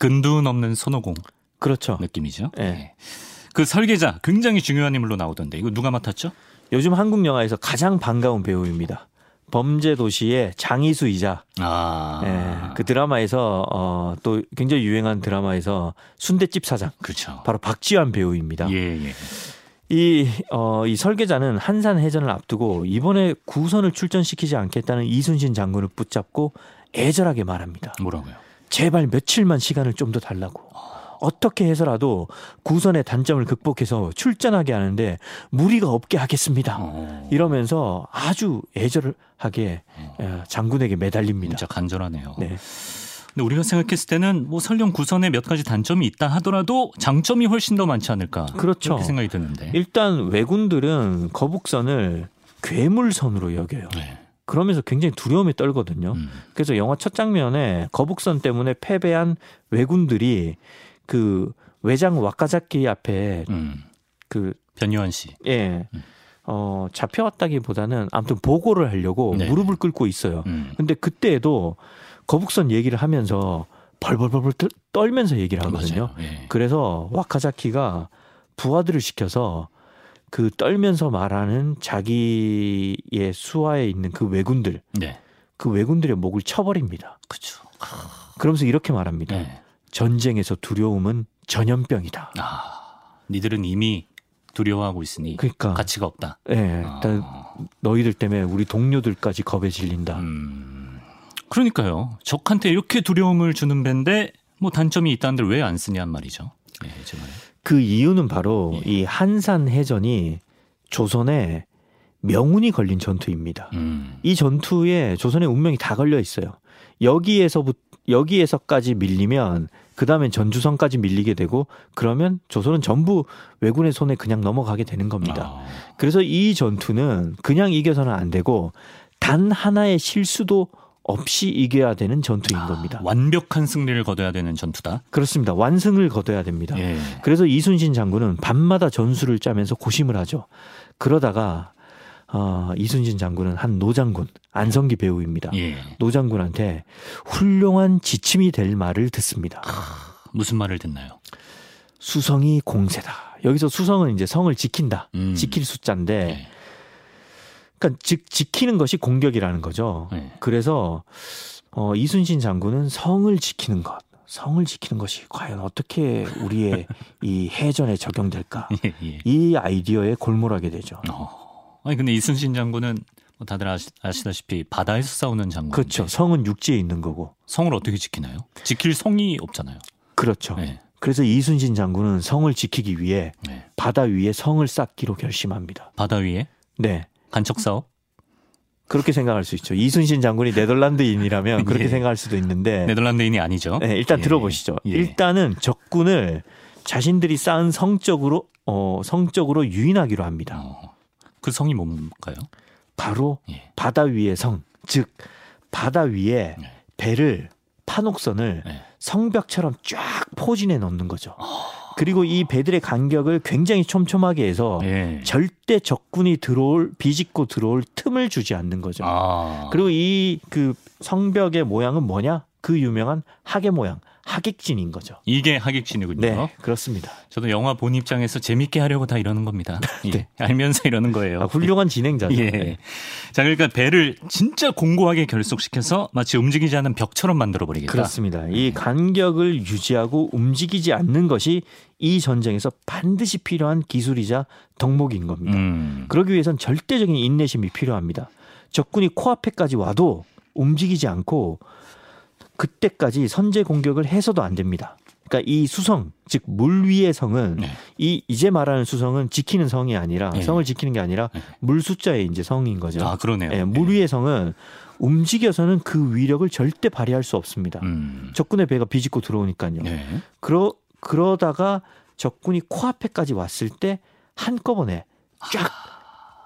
[SPEAKER 2] 근둔 없는 손오공
[SPEAKER 3] 그렇죠.
[SPEAKER 2] 느낌이죠.
[SPEAKER 3] 네.
[SPEAKER 2] 예. 그 설계자 굉장히 중요한 인물로 나오던데 이거 누가 맡았죠?
[SPEAKER 3] 요즘 한국 영화에서 가장 반가운 배우입니다. 범죄 도시의 장이수이자
[SPEAKER 2] 아,
[SPEAKER 3] 예, 그 드라마에서 어, 또 굉장히 유행한 드라마에서 순대집 사장
[SPEAKER 2] 그렇죠.
[SPEAKER 3] 바로 박지환 배우입니다.
[SPEAKER 2] 예, 예.
[SPEAKER 3] 이, 어, 이 설계자는 한산 해전을 앞두고 이번에 구선을 출전시키지 않겠다는 이순신 장군을 붙잡고 애절하게 말합니다.
[SPEAKER 2] 뭐라고요?
[SPEAKER 3] 제발 며칠만 시간을 좀 더 달라고. 어떻게 해서라도 구선의 단점을 극복해서 출전하게 하는데 무리가 없게 하겠습니다.
[SPEAKER 2] 어,
[SPEAKER 3] 이러면서 아주 애절하게 어, 장군에게 매달립니다.
[SPEAKER 2] 진짜 간절하네요.
[SPEAKER 3] 네.
[SPEAKER 2] 근데 우리가 생각했을 때는 뭐 설령 구선에 몇 가지 단점이 있다 하더라도 장점이 훨씬 더 많지 않을까.
[SPEAKER 3] 그렇죠.
[SPEAKER 2] 그렇게 생각이 드는데.
[SPEAKER 3] 일단 왜군들은 거북선을 괴물선으로 여겨요.
[SPEAKER 2] 네.
[SPEAKER 3] 그러면서 굉장히 두려움에 떨거든요.
[SPEAKER 2] 음.
[SPEAKER 3] 그래서 영화 첫 장면에 거북선 때문에 패배한 왜군들이 그 외장 와카자키 앞에
[SPEAKER 2] 음.
[SPEAKER 3] 그
[SPEAKER 2] 변요한 씨.
[SPEAKER 3] 예. 어, 잡혀왔다기보다는 아무튼 보고를 하려고
[SPEAKER 2] 네.
[SPEAKER 3] 무릎을 꿇고 있어요.
[SPEAKER 2] 음.
[SPEAKER 3] 근데 그때에도 거북선 얘기를 하면서 벌벌벌벌 떨- 떨면서 얘기를 하거든요.
[SPEAKER 2] 예.
[SPEAKER 3] 그래서 와카자키가 부하들을 시켜서 그 떨면서 말하는 자기의 수하에 있는 그 왜군들,
[SPEAKER 2] 네.
[SPEAKER 3] 그 왜군들의 목을 쳐버립니다.
[SPEAKER 2] 그렇죠.
[SPEAKER 3] 그러면서 이렇게 말합니다.
[SPEAKER 2] 네.
[SPEAKER 3] 전쟁에서 두려움은 전염병이다.
[SPEAKER 2] 아, 니들은 이미 두려워하고 있으니
[SPEAKER 3] 그러니까,
[SPEAKER 2] 가치가 없다.
[SPEAKER 3] 예,
[SPEAKER 2] 아.
[SPEAKER 3] 다 너희들 때문에 우리 동료들까지 겁에 질린다.
[SPEAKER 2] 음. 그러니까요. 적한테 이렇게 두려움을 주는 배인데 뭐 단점이 있다는데 왜 안 쓰냔 말이죠. 예, 제 말에.
[SPEAKER 3] 그 이유는 바로
[SPEAKER 2] 예.
[SPEAKER 3] 이 한산 해전이 조선에 명운이 걸린 전투입니다.
[SPEAKER 2] 음.
[SPEAKER 3] 이 전투에 조선의 운명이 다 걸려 있어요. 여기에서부 여기에서까지 밀리면 그 다음엔 전주선까지 밀리게 되고 그러면 조선은 전부 왜군의 손에 그냥 넘어가게 되는 겁니다.
[SPEAKER 2] 아,
[SPEAKER 3] 그래서 이 전투는 그냥 이겨서는 안 되고 단 하나의 실수도 없이 이겨야 되는 전투인 겁니다.
[SPEAKER 2] 완벽한 승리를 거둬야 되는 전투다.
[SPEAKER 3] 그렇습니다. 완승을 거둬야 됩니다.
[SPEAKER 2] 예.
[SPEAKER 3] 그래서 이순신 장군은 밤마다 전술을 짜면서 고심을 하죠. 그러다가 어, 이순신 장군은 한 노장군 안성기 배우입니다.
[SPEAKER 2] 예.
[SPEAKER 3] 노장군한테 훌륭한 지침이 될 말을 듣습니다.
[SPEAKER 2] 무슨 말을 듣나요?
[SPEAKER 3] 수성이 공세다. 여기서 수성은 이제 성을 지킨다.
[SPEAKER 2] 음.
[SPEAKER 3] 지킬 숫자인데,
[SPEAKER 2] 네.
[SPEAKER 3] 그러니까 즉 지키는 것이 공격이라는 거죠.
[SPEAKER 2] 네.
[SPEAKER 3] 그래서 어, 이순신 장군은 성을 지키는 것, 성을 지키는 것이 과연 어떻게 우리의 이 해전에 적용될까?
[SPEAKER 2] 예, 예.
[SPEAKER 3] 이 아이디어에 골몰하게 되죠.
[SPEAKER 2] 어. 아니 근데 이순신 장군은 뭐 다들 아시, 아시다시피 바다에서 싸우는 장군.
[SPEAKER 3] 그렇죠. 성은 육지에 있는 거고.
[SPEAKER 2] 성을 어떻게 지키나요? 지킬 성이 없잖아요.
[SPEAKER 3] 그렇죠.
[SPEAKER 2] 네.
[SPEAKER 3] 그래서 이순신 장군은 성을 지키기 위해
[SPEAKER 2] 네.
[SPEAKER 3] 바다 위에 성을 쌓기로 결심합니다.
[SPEAKER 2] 바다 위에
[SPEAKER 3] 네.
[SPEAKER 2] 간척 사업.
[SPEAKER 3] 그렇게 생각할 수 있죠. 이순신 장군이 네덜란드인이라면 그렇게
[SPEAKER 2] 예.
[SPEAKER 3] 생각할 수도 있는데
[SPEAKER 2] 네덜란드인이 아니죠.
[SPEAKER 3] 네, 일단
[SPEAKER 2] 예.
[SPEAKER 3] 들어보시죠.
[SPEAKER 2] 예.
[SPEAKER 3] 일단은 적군을 자신들이 쌓은 성적으로 어, 성적으로 유인하기로 합니다.
[SPEAKER 2] 어. 그 성이 뭔가요?
[SPEAKER 3] 바로
[SPEAKER 2] 예.
[SPEAKER 3] 바다 위의 성, 즉 바다 위에
[SPEAKER 2] 네.
[SPEAKER 3] 배를 판옥선을
[SPEAKER 2] 네.
[SPEAKER 3] 성벽처럼 쫙 포진해 놓는 거죠. 그리고 이 배들의 간격을 굉장히 촘촘하게 해서
[SPEAKER 2] 예.
[SPEAKER 3] 절대 적군이 들어올 비집고 들어올 틈을 주지 않는 거죠.
[SPEAKER 2] 아.
[SPEAKER 3] 그리고 이 그 성벽의 모양은 뭐냐? 그 유명한 하계 모양, 하객진인 거죠.
[SPEAKER 2] 이게 하객진이군요.
[SPEAKER 3] 네, 그렇습니다.
[SPEAKER 2] 저도 영화 본 입장에서 재밌게 하려고 다 이러는 겁니다. 예.
[SPEAKER 3] 네.
[SPEAKER 2] 알면서 이러는 거예요.
[SPEAKER 3] 아, 훌륭한 진행자죠.
[SPEAKER 2] 예.
[SPEAKER 3] 네.
[SPEAKER 2] 자, 그러니까 배를 진짜 공고하게 결속시켜서 마치 움직이지 않는 벽처럼 만들어 버리겠다.
[SPEAKER 3] 그렇습니다. 이 간격을 유지하고 움직이지 않는 것이 이 전쟁에서 반드시 필요한 기술이자 덕목인 겁니다.
[SPEAKER 2] 음.
[SPEAKER 3] 그러기 위해선 절대적인 인내심이 필요합니다. 적군이 코앞에까지 와도 움직이지 않고 그때까지 선제 공격을 해서도 안 됩니다. 그러니까 이 수성, 즉 물 위의 성은
[SPEAKER 2] 네.
[SPEAKER 3] 이 이제 말하는 수성은 지키는 성이 아니라
[SPEAKER 2] 네.
[SPEAKER 3] 성을 지키는 게 아니라
[SPEAKER 2] 네.
[SPEAKER 3] 물 숫자의 이제 성인 거죠.
[SPEAKER 2] 아, 그러네요.
[SPEAKER 3] 예, 물 위의 성은 움직여서는 그 위력을 절대 발휘할 수 없습니다.
[SPEAKER 2] 음.
[SPEAKER 3] 적군의 배가 비집고 들어오니까요.
[SPEAKER 2] 네.
[SPEAKER 3] 그러 그러다가 적군이 코앞에까지 왔을 때 한꺼번에 쫙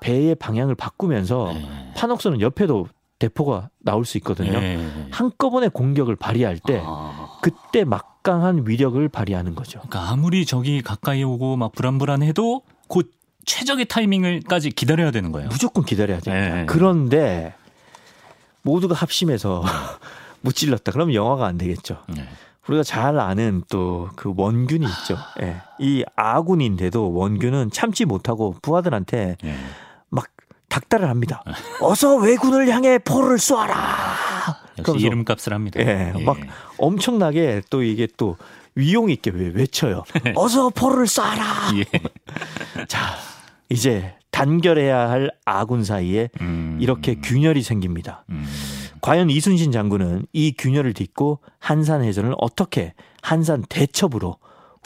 [SPEAKER 3] 배의 방향을 바꾸면서
[SPEAKER 2] 네.
[SPEAKER 3] 판옥선은 옆에도 대포가 나올 수 있거든요.
[SPEAKER 2] 네.
[SPEAKER 3] 한꺼번에 공격을 발휘할 때
[SPEAKER 2] 아.
[SPEAKER 3] 그때 막강한 위력을 발휘하는 거죠.
[SPEAKER 2] 그러니까 아무리 적이 가까이 오고 막 불안불안해도 곧 최적의 타이밍을까지 기다려야 되는 거예요.
[SPEAKER 3] 무조건 기다려야 됩니다.
[SPEAKER 2] 네.
[SPEAKER 3] 그런데 모두가 합심해서 무찔렀다. 그러면 영화가 안 되겠죠.
[SPEAKER 2] 네.
[SPEAKER 3] 우리가 잘 아는 또 그 원균이 있죠. 예. 이 아군인데도 원균은 참지 못하고 부하들한테
[SPEAKER 2] 네.
[SPEAKER 3] 막 닥달을 합니다. 어서 왜군을 향해 포를 쏘아라.
[SPEAKER 2] 역시 이름값을 합니다.
[SPEAKER 3] 예, 막 엄청나게 또 이게 또 위용 있게 외- 외쳐요. 어서 포를 쏴라.
[SPEAKER 2] 예.
[SPEAKER 3] 자, 이제 단결해야 할 아군 사이에
[SPEAKER 2] 음.
[SPEAKER 3] 이렇게 균열이 생깁니다.
[SPEAKER 2] 음.
[SPEAKER 3] 과연 이순신 장군은 이 균열을 딛고 한산 해전을 어떻게 한산 대첩으로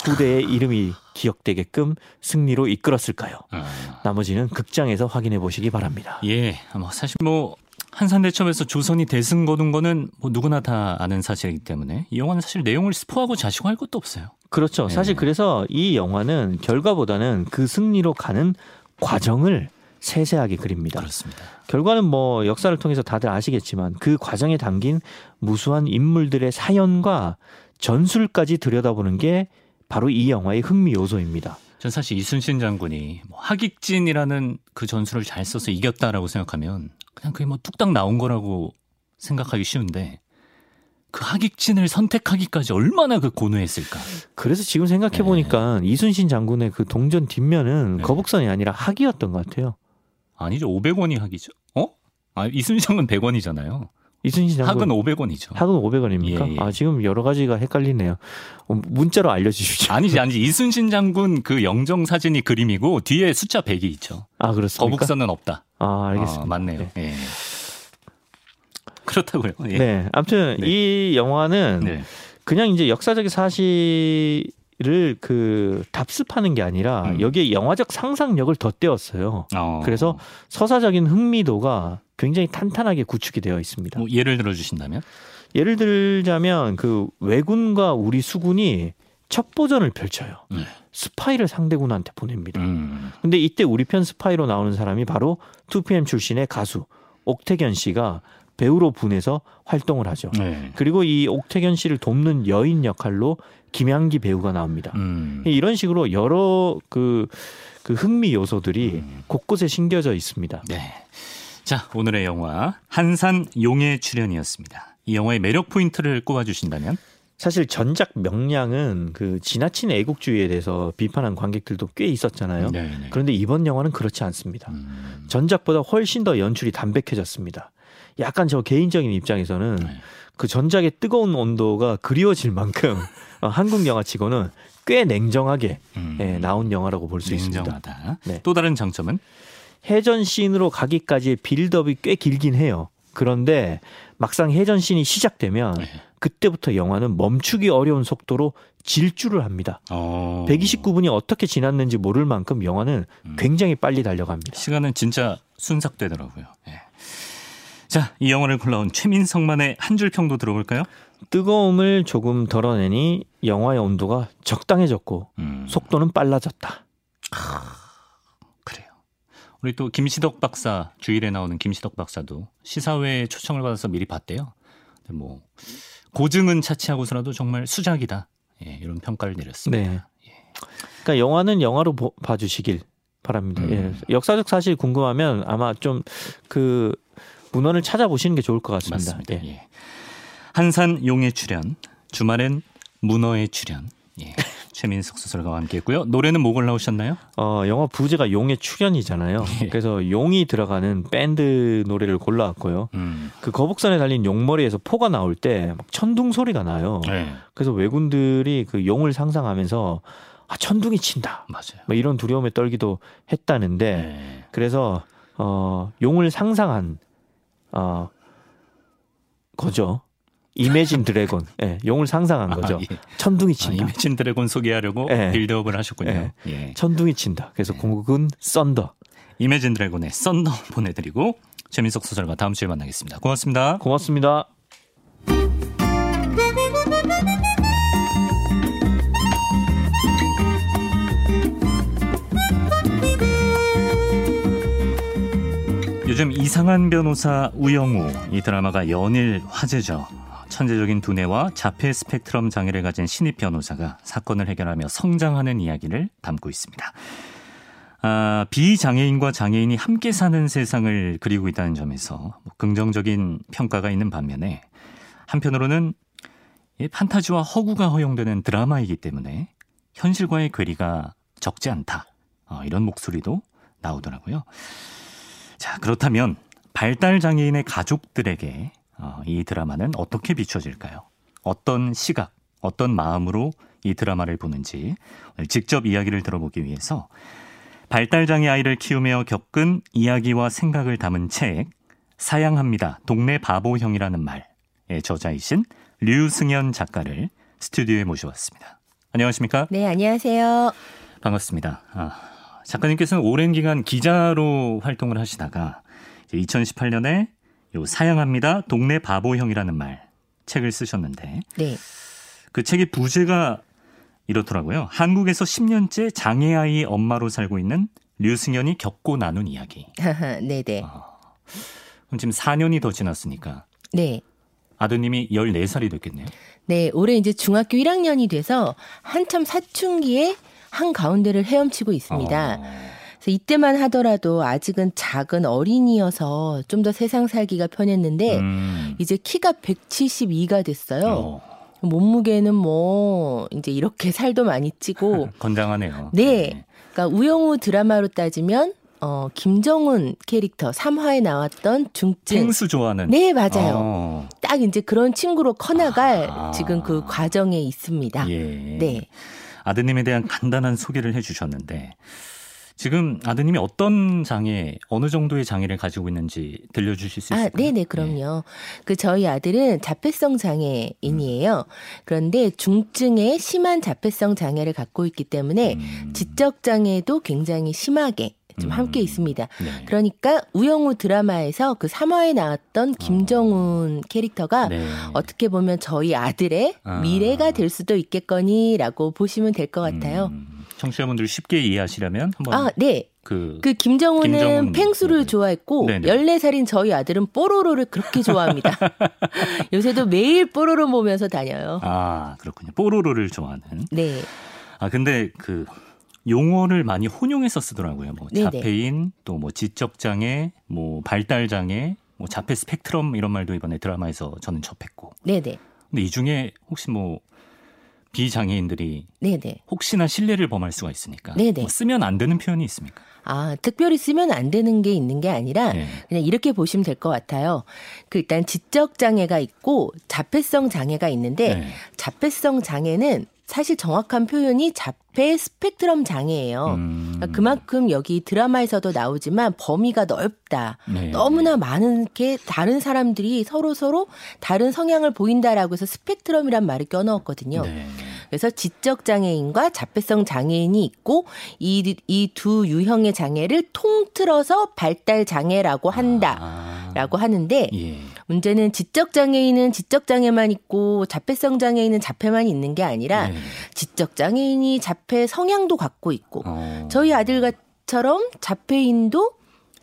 [SPEAKER 3] 후대의 이름이 기억되게끔 승리로 이끌었을까요?
[SPEAKER 2] 아.
[SPEAKER 3] 나머지는 극장에서 확인해 보시기 바랍니다.
[SPEAKER 2] 예, 뭐 사실 뭐 한산대첩에서 조선이 대승 거둔 거는 뭐 누구나 다 아는 사실이기 때문에 이 영화는 사실 내용을 스포하고 자시고 할 것도 없어요.
[SPEAKER 3] 그렇죠.
[SPEAKER 2] 네.
[SPEAKER 3] 사실 그래서 이 영화는 결과보다는 그 승리로 가는 과정을 세세하게 그립니다.
[SPEAKER 2] 그렇습니다.
[SPEAKER 3] 결과는 뭐 역사를 통해서 다들 아시겠지만 그 과정에 담긴 무수한 인물들의 사연과 전술까지 들여다보는 게 바로 이 영화의 흥미 요소입니다.
[SPEAKER 2] 전 사실 이순신 장군이 뭐 하객진이라는 그 전술을 잘 써서 이겼다라고 생각하면 그냥 그게 뭐 뚝딱 나온 거라고 생각하기 쉬운데 그 하객진을 선택하기까지 얼마나 그 고뇌했을까.
[SPEAKER 3] 그래서 지금 생각해 보니까 이순신 장군의 그 동전 뒷면은
[SPEAKER 2] 네.
[SPEAKER 3] 거북선이 아니라 학이었던 것 같아요.
[SPEAKER 2] 아니죠. 500원이 학이죠. 어? 아, 이순신 장군 100원이잖아요.
[SPEAKER 3] 이순신 장군
[SPEAKER 2] 학은 500원이죠.
[SPEAKER 3] 학은 500원입니까?
[SPEAKER 2] 예, 예.
[SPEAKER 3] 아 지금 여러 가지가 헷갈리네요. 어, 문자로 알려주십시오.
[SPEAKER 2] 아니지, 아니지. 이순신 장군 그 영정 사진이 그림이고 뒤에 숫자 100이 있죠.
[SPEAKER 3] 아 그렇습니까?
[SPEAKER 2] 거북선은 없다.
[SPEAKER 3] 아 알겠습니다.
[SPEAKER 2] 아, 맞네요.
[SPEAKER 3] 네.
[SPEAKER 2] 예. 그렇다고요. 예.
[SPEAKER 3] 네, 아무튼
[SPEAKER 2] 네.
[SPEAKER 3] 이 영화는
[SPEAKER 2] 네.
[SPEAKER 3] 그냥 이제 역사적인 사실 을그 답습하는 게 아니라
[SPEAKER 2] 음.
[SPEAKER 3] 여기에 영화적 상상력을 덧대었어요.
[SPEAKER 2] 어.
[SPEAKER 3] 그래서 서사적인 흥미도가 굉장히 탄탄하게 구축이 되어 있습니다.
[SPEAKER 2] 뭐 예를 들어 주신다면?
[SPEAKER 3] 예를 들자면 그 왜군과 우리 수군이 첩보전을 펼쳐요.
[SPEAKER 2] 네.
[SPEAKER 3] 스파이를 상대군한테 보냅니다.
[SPEAKER 2] 음.
[SPEAKER 3] 근데 이때 우리 편 스파이로 나오는 사람이 바로 2PM 출신의 가수 옥택연 씨가 배우로 분해서 활동을 하죠.
[SPEAKER 2] 네.
[SPEAKER 3] 그리고 이 옥택연 씨를 돕는 여인 역할로 김향기 배우가 나옵니다.
[SPEAKER 2] 음.
[SPEAKER 3] 이런 식으로 여러 그, 그 흥미 요소들이
[SPEAKER 2] 음.
[SPEAKER 3] 곳곳에 심겨져 있습니다.
[SPEAKER 2] 네. 자, 오늘의 영화 한산 용의 출연이었습니다. 이 영화의 매력 포인트를 꼽아 주신다면?
[SPEAKER 3] 사실 전작 명량은 그 지나친 애국주의에 대해서 비판한 관객들도 꽤 있었잖아요.
[SPEAKER 2] 네, 네.
[SPEAKER 3] 그런데 이번 영화는 그렇지 않습니다.
[SPEAKER 2] 음.
[SPEAKER 3] 전작보다 훨씬 더 연출이 담백해졌습니다. 약간 저 개인적인 입장에서는
[SPEAKER 2] 네.
[SPEAKER 3] 그 전작의 뜨거운 온도가 그리워질 만큼 어, 한국 영화치고는 꽤 냉정하게
[SPEAKER 2] 음.
[SPEAKER 3] 예, 나온 영화라고 볼 수 있습니다. 네.
[SPEAKER 2] 또 다른 장점은
[SPEAKER 3] 해전 씬으로 가기까지의 빌드업이 꽤 길긴 해요. 그런데 막상 해전 씬이 시작되면
[SPEAKER 2] 네.
[SPEAKER 3] 그때부터 영화는 멈추기 어려운 속도로 질주를 합니다.
[SPEAKER 2] 어.
[SPEAKER 3] 129분이 어떻게 지났는지 모를 만큼 영화는
[SPEAKER 2] 음.
[SPEAKER 3] 굉장히 빨리 달려갑니다.
[SPEAKER 2] 시간은 진짜 순삭되더라고요. 예. 자, 이 영화를 골라온 최민성만의 한 줄 평도 들어볼까요?
[SPEAKER 3] 뜨거움을 조금 덜어내니 영화의 온도가 적당해졌고
[SPEAKER 2] 음.
[SPEAKER 3] 속도는 빨라졌다.
[SPEAKER 2] 그래요. 우리 또 김시덕 박사 주일에 나오는 김시덕 박사도 시사회에 초청을 받아서 미리 봤대요. 근데 뭐 고증은 차치하고서라도 정말 수작이다. 예, 이런 평가를 내렸습니다.
[SPEAKER 3] 네. 그러니까 영화는 영화로 보- 봐주시길 바랍니다.
[SPEAKER 2] 음.
[SPEAKER 3] 예. 역사적 사실 궁금하면 아마 좀 그 문헌을 찾아보시는 게 좋을 것 같습니다.
[SPEAKER 2] 맞습니다.
[SPEAKER 3] 예.
[SPEAKER 2] 예. 한산 용의 출연, 주말엔 문어의 출연. 예. 최민석 소설가와 함께했고요. 노래는 뭐 골라오셨나요?
[SPEAKER 3] 어, 영화 부제가 용의 출연이잖아요.
[SPEAKER 2] 예.
[SPEAKER 3] 그래서 용이 들어가는 밴드 노래를 골라왔고요.
[SPEAKER 2] 음.
[SPEAKER 3] 그 거북선에 달린 용머리에서 포가 나올 때막 천둥 소리가 나요.
[SPEAKER 2] 네,
[SPEAKER 3] 그래서 외군들이 그 용을 상상하면서 아 천둥이 친다.
[SPEAKER 2] 맞아요.
[SPEAKER 3] 뭐 이런 두려움에 떨기도 했다는데
[SPEAKER 2] 네.
[SPEAKER 3] 그래서 어 용을 상상한 어 거죠. Imagine Dragon. 예, 용을 상상한 거죠.
[SPEAKER 2] 아, 예.
[SPEAKER 3] 천둥이
[SPEAKER 2] 아,
[SPEAKER 3] 친다.
[SPEAKER 2] Imagine Dragon 소개하려고
[SPEAKER 3] 예.
[SPEAKER 2] build-up을 하셨군요.
[SPEAKER 3] 예.
[SPEAKER 2] 예.
[SPEAKER 3] 천둥이 친다. 그래서
[SPEAKER 2] 네.
[SPEAKER 3] 끝곡은
[SPEAKER 2] Thunder. Imagine Dragon의 Thunder 보내드리고 최민석 소설가 다음 주에 만나겠습니다. 고맙습니다.
[SPEAKER 3] 고맙습니다.
[SPEAKER 2] 요즘 이상한 변호사 우영우 이 드라마가 연일 화제죠. 천재적인 두뇌와 자폐 스펙트럼 장애를 가진 신입 변호사가 사건을 해결하며 성장하는 이야기를 담고 있습니다. 아, 비장애인과 장애인이 함께 사는 세상을 그리고 있다는 점에서 뭐 긍정적인 평가가 있는 반면에 한편으로는 이 판타지와 허구가 허용되는 드라마이기 때문에 현실과의 괴리가 적지 않다. 어, 이런 목소리도 나오더라고요. 자, 그렇다면 발달 장애인의 가족들에게 어, 이 드라마는 어떻게 비춰질까요? 어떤 시각, 어떤 마음으로 이 드라마를 보는지 직접 이야기를 들어보기 위해서 발달 장애 아이를 키우며 겪은 이야기와 생각을 담은 책 사양합니다. 동네 바보형이라는 말의 저자이신 류승현 작가를 스튜디오에 모셔왔습니다. 안녕하십니까?
[SPEAKER 4] 네, 안녕하세요.
[SPEAKER 2] 반갑습니다. 아, 작가님께서는 오랜 기간 기자로 활동을 하시다가 2018년에 요 사양합니다. 동네 바보형이라는 말 책을 쓰셨는데
[SPEAKER 4] 네.
[SPEAKER 2] 그 책의 부제가 이렇더라고요. 한국에서 10년째 장애 아이 엄마로 살고 있는 류승현이 겪고 나눈 이야기.
[SPEAKER 4] 네, 네.
[SPEAKER 2] 아, 그럼 지금 4년이 더 지났으니까
[SPEAKER 4] 네.
[SPEAKER 2] 아드님이 14살이 됐겠네요.
[SPEAKER 4] 네, 올해 이제 중학교 1학년이 돼서 한참 사춘기에 한 가운데를 헤엄치고 있습니다.
[SPEAKER 2] 어,
[SPEAKER 4] 그래서 이때만 하더라도 아직은 작은 어린이여서 좀 더 세상 살기가 편했는데
[SPEAKER 2] 음,
[SPEAKER 4] 이제 키가 172가 됐어요.
[SPEAKER 2] 어,
[SPEAKER 4] 몸무게는 뭐 이제 이렇게 살도 많이 찌고
[SPEAKER 2] 건장하네요.
[SPEAKER 4] 네. 그러니까 우영우 드라마로 따지면 어 김정은 캐릭터 3화에 나왔던 중증
[SPEAKER 2] 펭수 좋아하는.
[SPEAKER 4] 네, 맞아요.
[SPEAKER 2] 어,
[SPEAKER 4] 딱 이제 그런 친구로 커 나갈
[SPEAKER 2] 아.
[SPEAKER 4] 지금 그 과정에 있습니다.
[SPEAKER 2] 예.
[SPEAKER 4] 네.
[SPEAKER 2] 아드님에 대한 간단한 소개를 해주셨는데 지금 아드님이 어떤 장애, 어느 정도의 장애를 가지고 있는지 들려주실 수
[SPEAKER 4] 아,
[SPEAKER 2] 있을까요?
[SPEAKER 4] 네네, 그럼요. 그 저희 아들은 자폐성 장애인이에요. 그런데 중증의 심한 자폐성 장애를 갖고 있기 때문에
[SPEAKER 2] 음,
[SPEAKER 4] 지적 장애도 굉장히 심하게 좀
[SPEAKER 2] 음.
[SPEAKER 4] 함께 있습니다.
[SPEAKER 2] 네.
[SPEAKER 4] 그러니까 우영우 드라마에서 그 3화에 나왔던 김정훈 캐릭터가
[SPEAKER 2] 네.
[SPEAKER 4] 어떻게 보면 저희 아들의
[SPEAKER 2] 아.
[SPEAKER 4] 미래가 될 수도 있겠거니라고 보시면 될 것 같아요.
[SPEAKER 2] 음, 청취자분들이 쉽게 이해하시려면 한번
[SPEAKER 4] 아, 네.
[SPEAKER 2] 그,
[SPEAKER 4] 그 김정은은
[SPEAKER 2] 김정은,
[SPEAKER 4] 팽수를
[SPEAKER 2] 네네.
[SPEAKER 4] 좋아했고
[SPEAKER 2] 네네.
[SPEAKER 4] 14살인 저희 아들은 뽀로로를 그렇게 좋아합니다. 요새도 매일 뽀로로 보면서 다녀요.
[SPEAKER 2] 아, 그렇군요. 뽀로로를 좋아하는.
[SPEAKER 4] 네.
[SPEAKER 2] 아, 근데 그 용어를 많이 혼용해서 쓰더라고요. 뭐. 자폐인, 또 뭐 지적 장애, 뭐 발달 장애, 뭐 자폐 스펙트럼 이런 말도 이번에 드라마에서 저는 접했고.
[SPEAKER 4] 네네.
[SPEAKER 2] 근데 이 중에 혹시 뭐 비장애인들이
[SPEAKER 4] 네네.
[SPEAKER 2] 혹시나 신뢰를 범할 수가 있으니까
[SPEAKER 4] 네네.
[SPEAKER 2] 뭐 쓰면 안 되는 표현이 있습니까?
[SPEAKER 4] 아, 특별히 쓰면 안 되는 게 있는 게 아니라
[SPEAKER 2] 네.
[SPEAKER 4] 그냥 이렇게 보시면 될 것 같아요. 그 일단 지적 장애가 있고 자폐성 장애가 있는데
[SPEAKER 2] 네.
[SPEAKER 4] 자폐성 장애는 사실 정확한 표현이 자폐 스펙트럼 장애예요.
[SPEAKER 2] 음.
[SPEAKER 4] 그러니까 그만큼 여기 드라마에서도 나오지만 범위가 넓다.
[SPEAKER 2] 네.
[SPEAKER 4] 너무나 많은 게 다른 사람들이 서로 서로 다른 성향을 보인다라고 해서 스펙트럼이란 말을 껴넣었거든요.
[SPEAKER 2] 네.
[SPEAKER 4] 그래서 지적 장애인과 자폐성 장애인이 있고 이 이 두 유형의 장애를 통틀어서 발달 장애라고 한다라고
[SPEAKER 2] 아.
[SPEAKER 4] 하는데
[SPEAKER 2] 예.
[SPEAKER 4] 문제는 지적 장애인은 지적 장애만 있고 자폐성 장애인은 자폐만 있는 게 아니라
[SPEAKER 2] 네.
[SPEAKER 4] 지적 장애인이 자폐 성향도 갖고 있고
[SPEAKER 2] 어.
[SPEAKER 4] 저희 아들처럼 자폐인도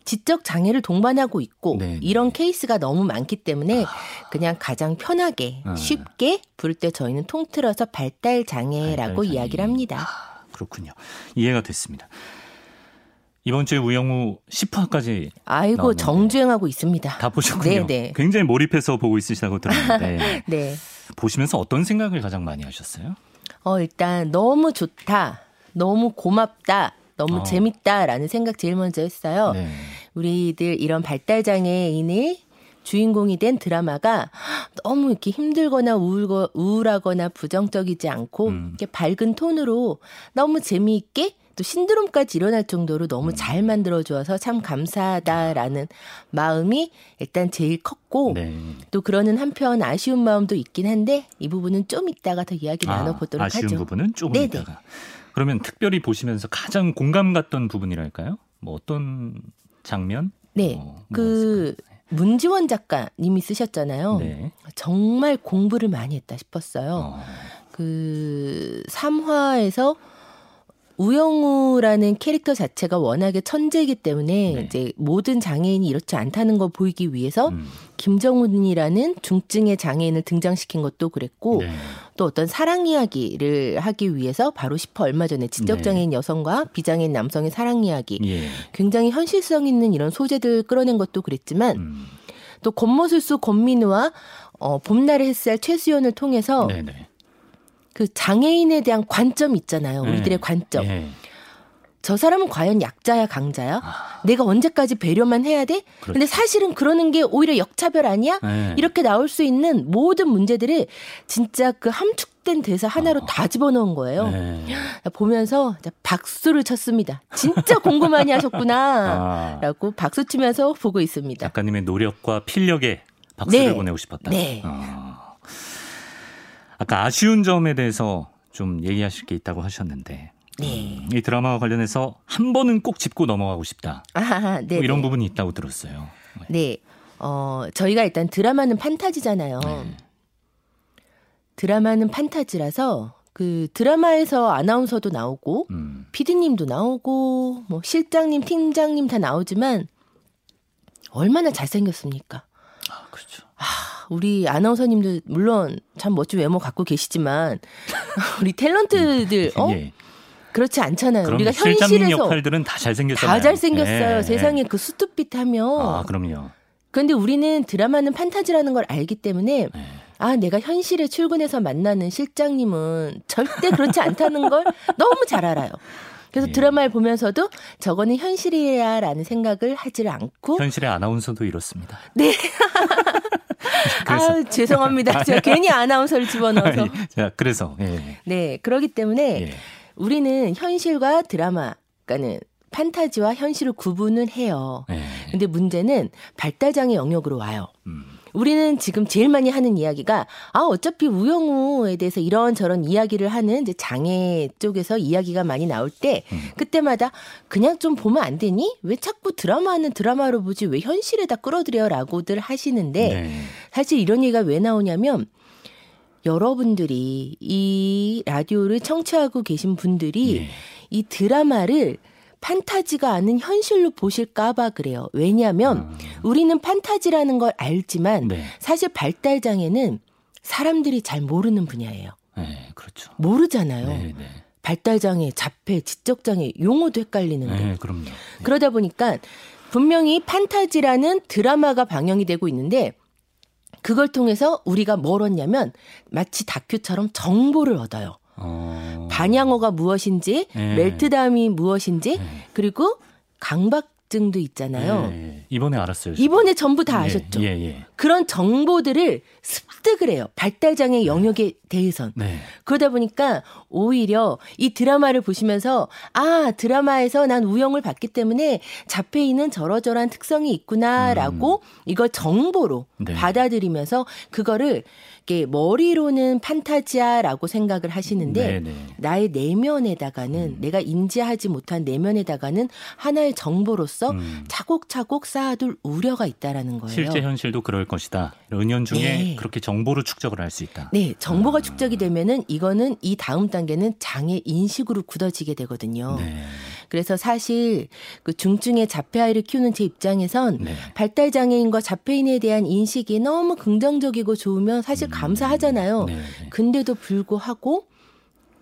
[SPEAKER 4] 지적 장애를 동반하고 있고
[SPEAKER 2] 네, 네.
[SPEAKER 4] 이런 케이스가 너무 많기 때문에 그냥 가장 편하게
[SPEAKER 2] 아.
[SPEAKER 4] 쉽게 부를 때 저희는 통틀어서 발달 장애라고
[SPEAKER 2] 발달 장애.
[SPEAKER 4] 이야기를 합니다.
[SPEAKER 2] 아, 그렇군요. 이해가 됐습니다. 이번 주에 우영우 10화까지
[SPEAKER 4] 아이고
[SPEAKER 2] 나왔는데.
[SPEAKER 4] 정주행하고 있습니다.
[SPEAKER 2] 다 보셨군요.
[SPEAKER 4] 네, 네.
[SPEAKER 2] 굉장히 몰입해서 보고 있으시다고 들었는데
[SPEAKER 4] 네.
[SPEAKER 2] 보시면서 어떤 생각을 가장 많이 하셨어요?
[SPEAKER 4] 어 일단 너무 좋다. 너무 고맙다. 너무
[SPEAKER 2] 어.
[SPEAKER 4] 재밌다라는 생각 제일 먼저 했어요.
[SPEAKER 2] 네.
[SPEAKER 4] 우리들 이런 발달 장애인의 주인공이 된 드라마가 너무 이렇게 힘들거나 우울거, 우울하거나 부정적이지 않고
[SPEAKER 2] 음.
[SPEAKER 4] 이렇게 밝은 톤으로 너무 재미있게 또 신드롬까지 일어날 정도로 너무
[SPEAKER 2] 음.
[SPEAKER 4] 잘 만들어줘서 참 감사하다라는 마음이 일단 제일 컸고
[SPEAKER 2] 네.
[SPEAKER 4] 또 그러는 한편 아쉬운 마음도 있긴 한데 이 부분은 좀 이따가 더 이야기 나눠보도록
[SPEAKER 2] 아, 아쉬운
[SPEAKER 4] 하죠.
[SPEAKER 2] 부분은 조금
[SPEAKER 4] 네네.
[SPEAKER 2] 이따가. 그러면 특별히 보시면서 가장 공감 갔던 부분이랄까요? 뭐 어떤 장면?
[SPEAKER 4] 네,
[SPEAKER 2] 어,
[SPEAKER 4] 그 문지원 작가님이 쓰셨잖아요.
[SPEAKER 2] 네.
[SPEAKER 4] 정말 공부를 많이 했다 싶었어요.
[SPEAKER 2] 어.
[SPEAKER 4] 그 3화에서 우영우라는 캐릭터 자체가 워낙에 천재이기 때문에
[SPEAKER 2] 네.
[SPEAKER 4] 이제 모든 장애인이 이렇지 않다는 걸 보이기 위해서
[SPEAKER 2] 음.
[SPEAKER 4] 김정훈이라는 중증의 장애인을 등장시킨 것도 그랬고
[SPEAKER 2] 네.
[SPEAKER 4] 또 어떤 사랑 이야기를 하기 위해서 바로 10화 얼마 전에 지적 장애인 여성과 비장애인 남성의 사랑 이야기
[SPEAKER 2] 예.
[SPEAKER 4] 굉장히 현실성 있는 이런 소재들 끌어낸 것도 그랬지만
[SPEAKER 2] 음.
[SPEAKER 4] 또 권모술수 권민우와 어, 봄날의 햇살 최수연을 통해서
[SPEAKER 2] 네, 네.
[SPEAKER 4] 그 장애인에 대한 관점 있잖아요.
[SPEAKER 2] 네.
[SPEAKER 4] 우리들의 관점.
[SPEAKER 2] 예.
[SPEAKER 4] 저 사람은 과연 약자야 강자야?
[SPEAKER 2] 아.
[SPEAKER 4] 내가 언제까지 배려만 해야 돼?
[SPEAKER 2] 그렇죠.
[SPEAKER 4] 근데 사실은 그러는 게 오히려 역차별 아니야?
[SPEAKER 2] 네.
[SPEAKER 4] 이렇게 나올 수 있는 모든 문제들을 진짜 그 함축된 대사 하나로 다 집어넣은 거예요.
[SPEAKER 2] 아. 네.
[SPEAKER 4] 보면서 박수를 쳤습니다. 진짜 공부 많이 하셨구나.
[SPEAKER 2] 아,
[SPEAKER 4] 라고 박수 치면서 보고 있습니다.
[SPEAKER 2] 작가님의 노력과 필력에 박수를
[SPEAKER 4] 네.
[SPEAKER 2] 보내고 싶었다.
[SPEAKER 4] 네.
[SPEAKER 2] 어. 아까 아쉬운 점에 대해서 좀 얘기하실 게 있다고 하셨는데
[SPEAKER 4] 네.
[SPEAKER 2] 이 드라마와 관련해서 한 번은 꼭 짚고 넘어가고 싶다.
[SPEAKER 4] 아, 네.
[SPEAKER 2] 뭐 이런
[SPEAKER 4] 네.
[SPEAKER 2] 부분이 있다고 들었어요.
[SPEAKER 4] 네. 어, 저희가 일단 드라마는 판타지잖아요.
[SPEAKER 2] 네.
[SPEAKER 4] 드라마는 판타지라서 그 드라마에서 아나운서도 나오고
[SPEAKER 2] 음.
[SPEAKER 4] 피디님도 나오고 뭐 실장님, 팀장님 다 나오지만 얼마나 잘생겼습니까?
[SPEAKER 2] 아, 그렇죠.
[SPEAKER 4] 우리 아나운서님들 물론 참 멋진 외모 갖고 계시지만 우리 탤런트들 어
[SPEAKER 2] 예.
[SPEAKER 4] 그렇지 않잖아요. 우리가 현실에서
[SPEAKER 2] 역할들은 다 잘생겼잖아요.
[SPEAKER 4] 다 잘생겼어요.
[SPEAKER 2] 예,
[SPEAKER 4] 세상에
[SPEAKER 2] 예.
[SPEAKER 4] 그 수트빛 하면
[SPEAKER 2] 아, 그럼요.
[SPEAKER 4] 그런데 우리는 드라마는 판타지라는 걸 알기 때문에
[SPEAKER 2] 네.
[SPEAKER 4] 아 내가 현실에 출근해서 만나는 실장님은 절대 그렇지 않다는 걸 너무 잘 알아요. 그래서
[SPEAKER 2] 예.
[SPEAKER 4] 드라마를 보면서도 저거는 현실이야라는 생각을 하지를 않고
[SPEAKER 2] 현실의 아나운서도 이렇습니다.
[SPEAKER 4] 네. 아 죄송합니다. 제가 괜히 아나운서를 집어넣어서
[SPEAKER 2] 자, 그래서 예.
[SPEAKER 4] 네 그러기 때문에
[SPEAKER 2] 예.
[SPEAKER 4] 우리는 현실과 드라마 그러니까는 판타지와 현실을 구분을 해요.
[SPEAKER 2] 예.
[SPEAKER 4] 근데 문제는 발달장애 영역으로 와요.
[SPEAKER 2] 음.
[SPEAKER 4] 우리는 지금 제일 많이 하는 이야기가 아 어차피 우영우에 대해서 이런 저런 이야기를 하는 이제 장애 쪽에서 이야기가 많이 나올 때
[SPEAKER 2] 음.
[SPEAKER 4] 그때마다 그냥 좀 보면 안 되니 왜 자꾸 드라마는 드라마로 보지 왜 현실에다 끌어들여라고들 하시는데
[SPEAKER 2] 네.
[SPEAKER 4] 사실 이런 얘기가 왜 나오냐면 여러분들이 이 라디오를 청취하고 계신 분들이
[SPEAKER 2] 예.
[SPEAKER 4] 이 드라마를 판타지가 아닌 현실로 보실까봐 그래요. 왜냐하면
[SPEAKER 2] 음.
[SPEAKER 4] 우리는 판타지라는 걸 알지만
[SPEAKER 2] 네.
[SPEAKER 4] 사실 발달 장애는 사람들이 잘 모르는 분야예요.
[SPEAKER 2] 네, 그렇죠.
[SPEAKER 4] 모르잖아요.
[SPEAKER 2] 네, 네.
[SPEAKER 4] 발달 장애, 자폐, 지적 장애 용어도 헷갈리는데
[SPEAKER 2] 네, 그럼요. 네.
[SPEAKER 4] 그러다 보니까 분명히 판타지라는 드라마가 방영이 되고 있는데 그걸 통해서 우리가 뭘 얻냐면 마치 다큐처럼 정보를 얻어요.
[SPEAKER 2] 어.
[SPEAKER 4] 반향어가 무엇인지,
[SPEAKER 2] 네.
[SPEAKER 4] 멜트다움이 무엇인지,
[SPEAKER 2] 네.
[SPEAKER 4] 그리고 강박 증도 있잖아요.
[SPEAKER 2] 네, 이번에 알았어요.
[SPEAKER 4] 이번에 전부 다
[SPEAKER 2] 예,
[SPEAKER 4] 아셨죠?
[SPEAKER 2] 예, 예.
[SPEAKER 4] 그런 정보들을 습득을 해요. 발달장애 영역에 대해선.
[SPEAKER 2] 네.
[SPEAKER 4] 그러다 보니까 오히려 이 드라마를 보시면서 아 드라마에서 난 우영을 봤기 때문에 자폐인은 저러저러한 특성이 있구나라고 이걸 정보로
[SPEAKER 2] 네.
[SPEAKER 4] 받아들이면서 그거를 이렇게 머리로는 판타지아라고 생각을 하시는데
[SPEAKER 2] 네, 네.
[SPEAKER 4] 나의 내면에다가는 내가 인지하지 못한 내면에다가는 하나의 정보로서
[SPEAKER 2] 음.
[SPEAKER 4] 차곡차곡 쌓아둘 우려가 있다라는 거예요.
[SPEAKER 2] 실제 현실도 그럴 것이다. 은연 중에
[SPEAKER 4] 네.
[SPEAKER 2] 그렇게 정보를 축적을 할 수 있다.
[SPEAKER 4] 네,
[SPEAKER 2] 아.
[SPEAKER 4] 정보가 축적이 되면은 이거는 이 다음 단계는 장애 인식으로 굳어지게 되거든요.
[SPEAKER 2] 네.
[SPEAKER 4] 그래서 사실 그 중증의 자폐 아이를 키우는 제 입장에선
[SPEAKER 2] 네.
[SPEAKER 4] 발달 장애인과 자폐인에 대한 인식이 너무 긍정적이고 좋으면 사실 감사하잖아요.
[SPEAKER 2] 네, 네.
[SPEAKER 4] 근데도 불구하고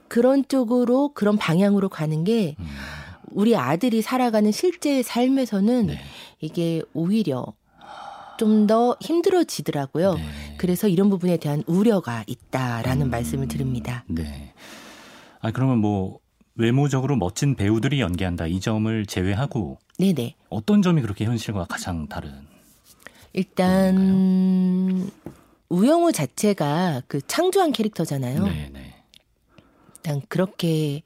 [SPEAKER 4] 그런 쪽으로 그런 방향으로 가는 게
[SPEAKER 2] 음.
[SPEAKER 4] 우리 아들이 살아가는 실제의 삶에서는
[SPEAKER 2] 네.
[SPEAKER 4] 이게 오히려 좀 더 힘들어지더라고요.
[SPEAKER 2] 네.
[SPEAKER 4] 그래서 이런 부분에 대한 우려가 있다라는
[SPEAKER 2] 음.
[SPEAKER 4] 말씀을 드립니다.
[SPEAKER 2] 네. 아 그러면 뭐 외모적으로 멋진 배우들이 연기한다 이 점을 제외하고
[SPEAKER 4] 네네.
[SPEAKER 2] 어떤 점이 그렇게 현실과 가장 다른?
[SPEAKER 4] 일단 우영우 자체가 그 창조한 캐릭터잖아요.
[SPEAKER 2] 네, 네.
[SPEAKER 4] 일단 그렇게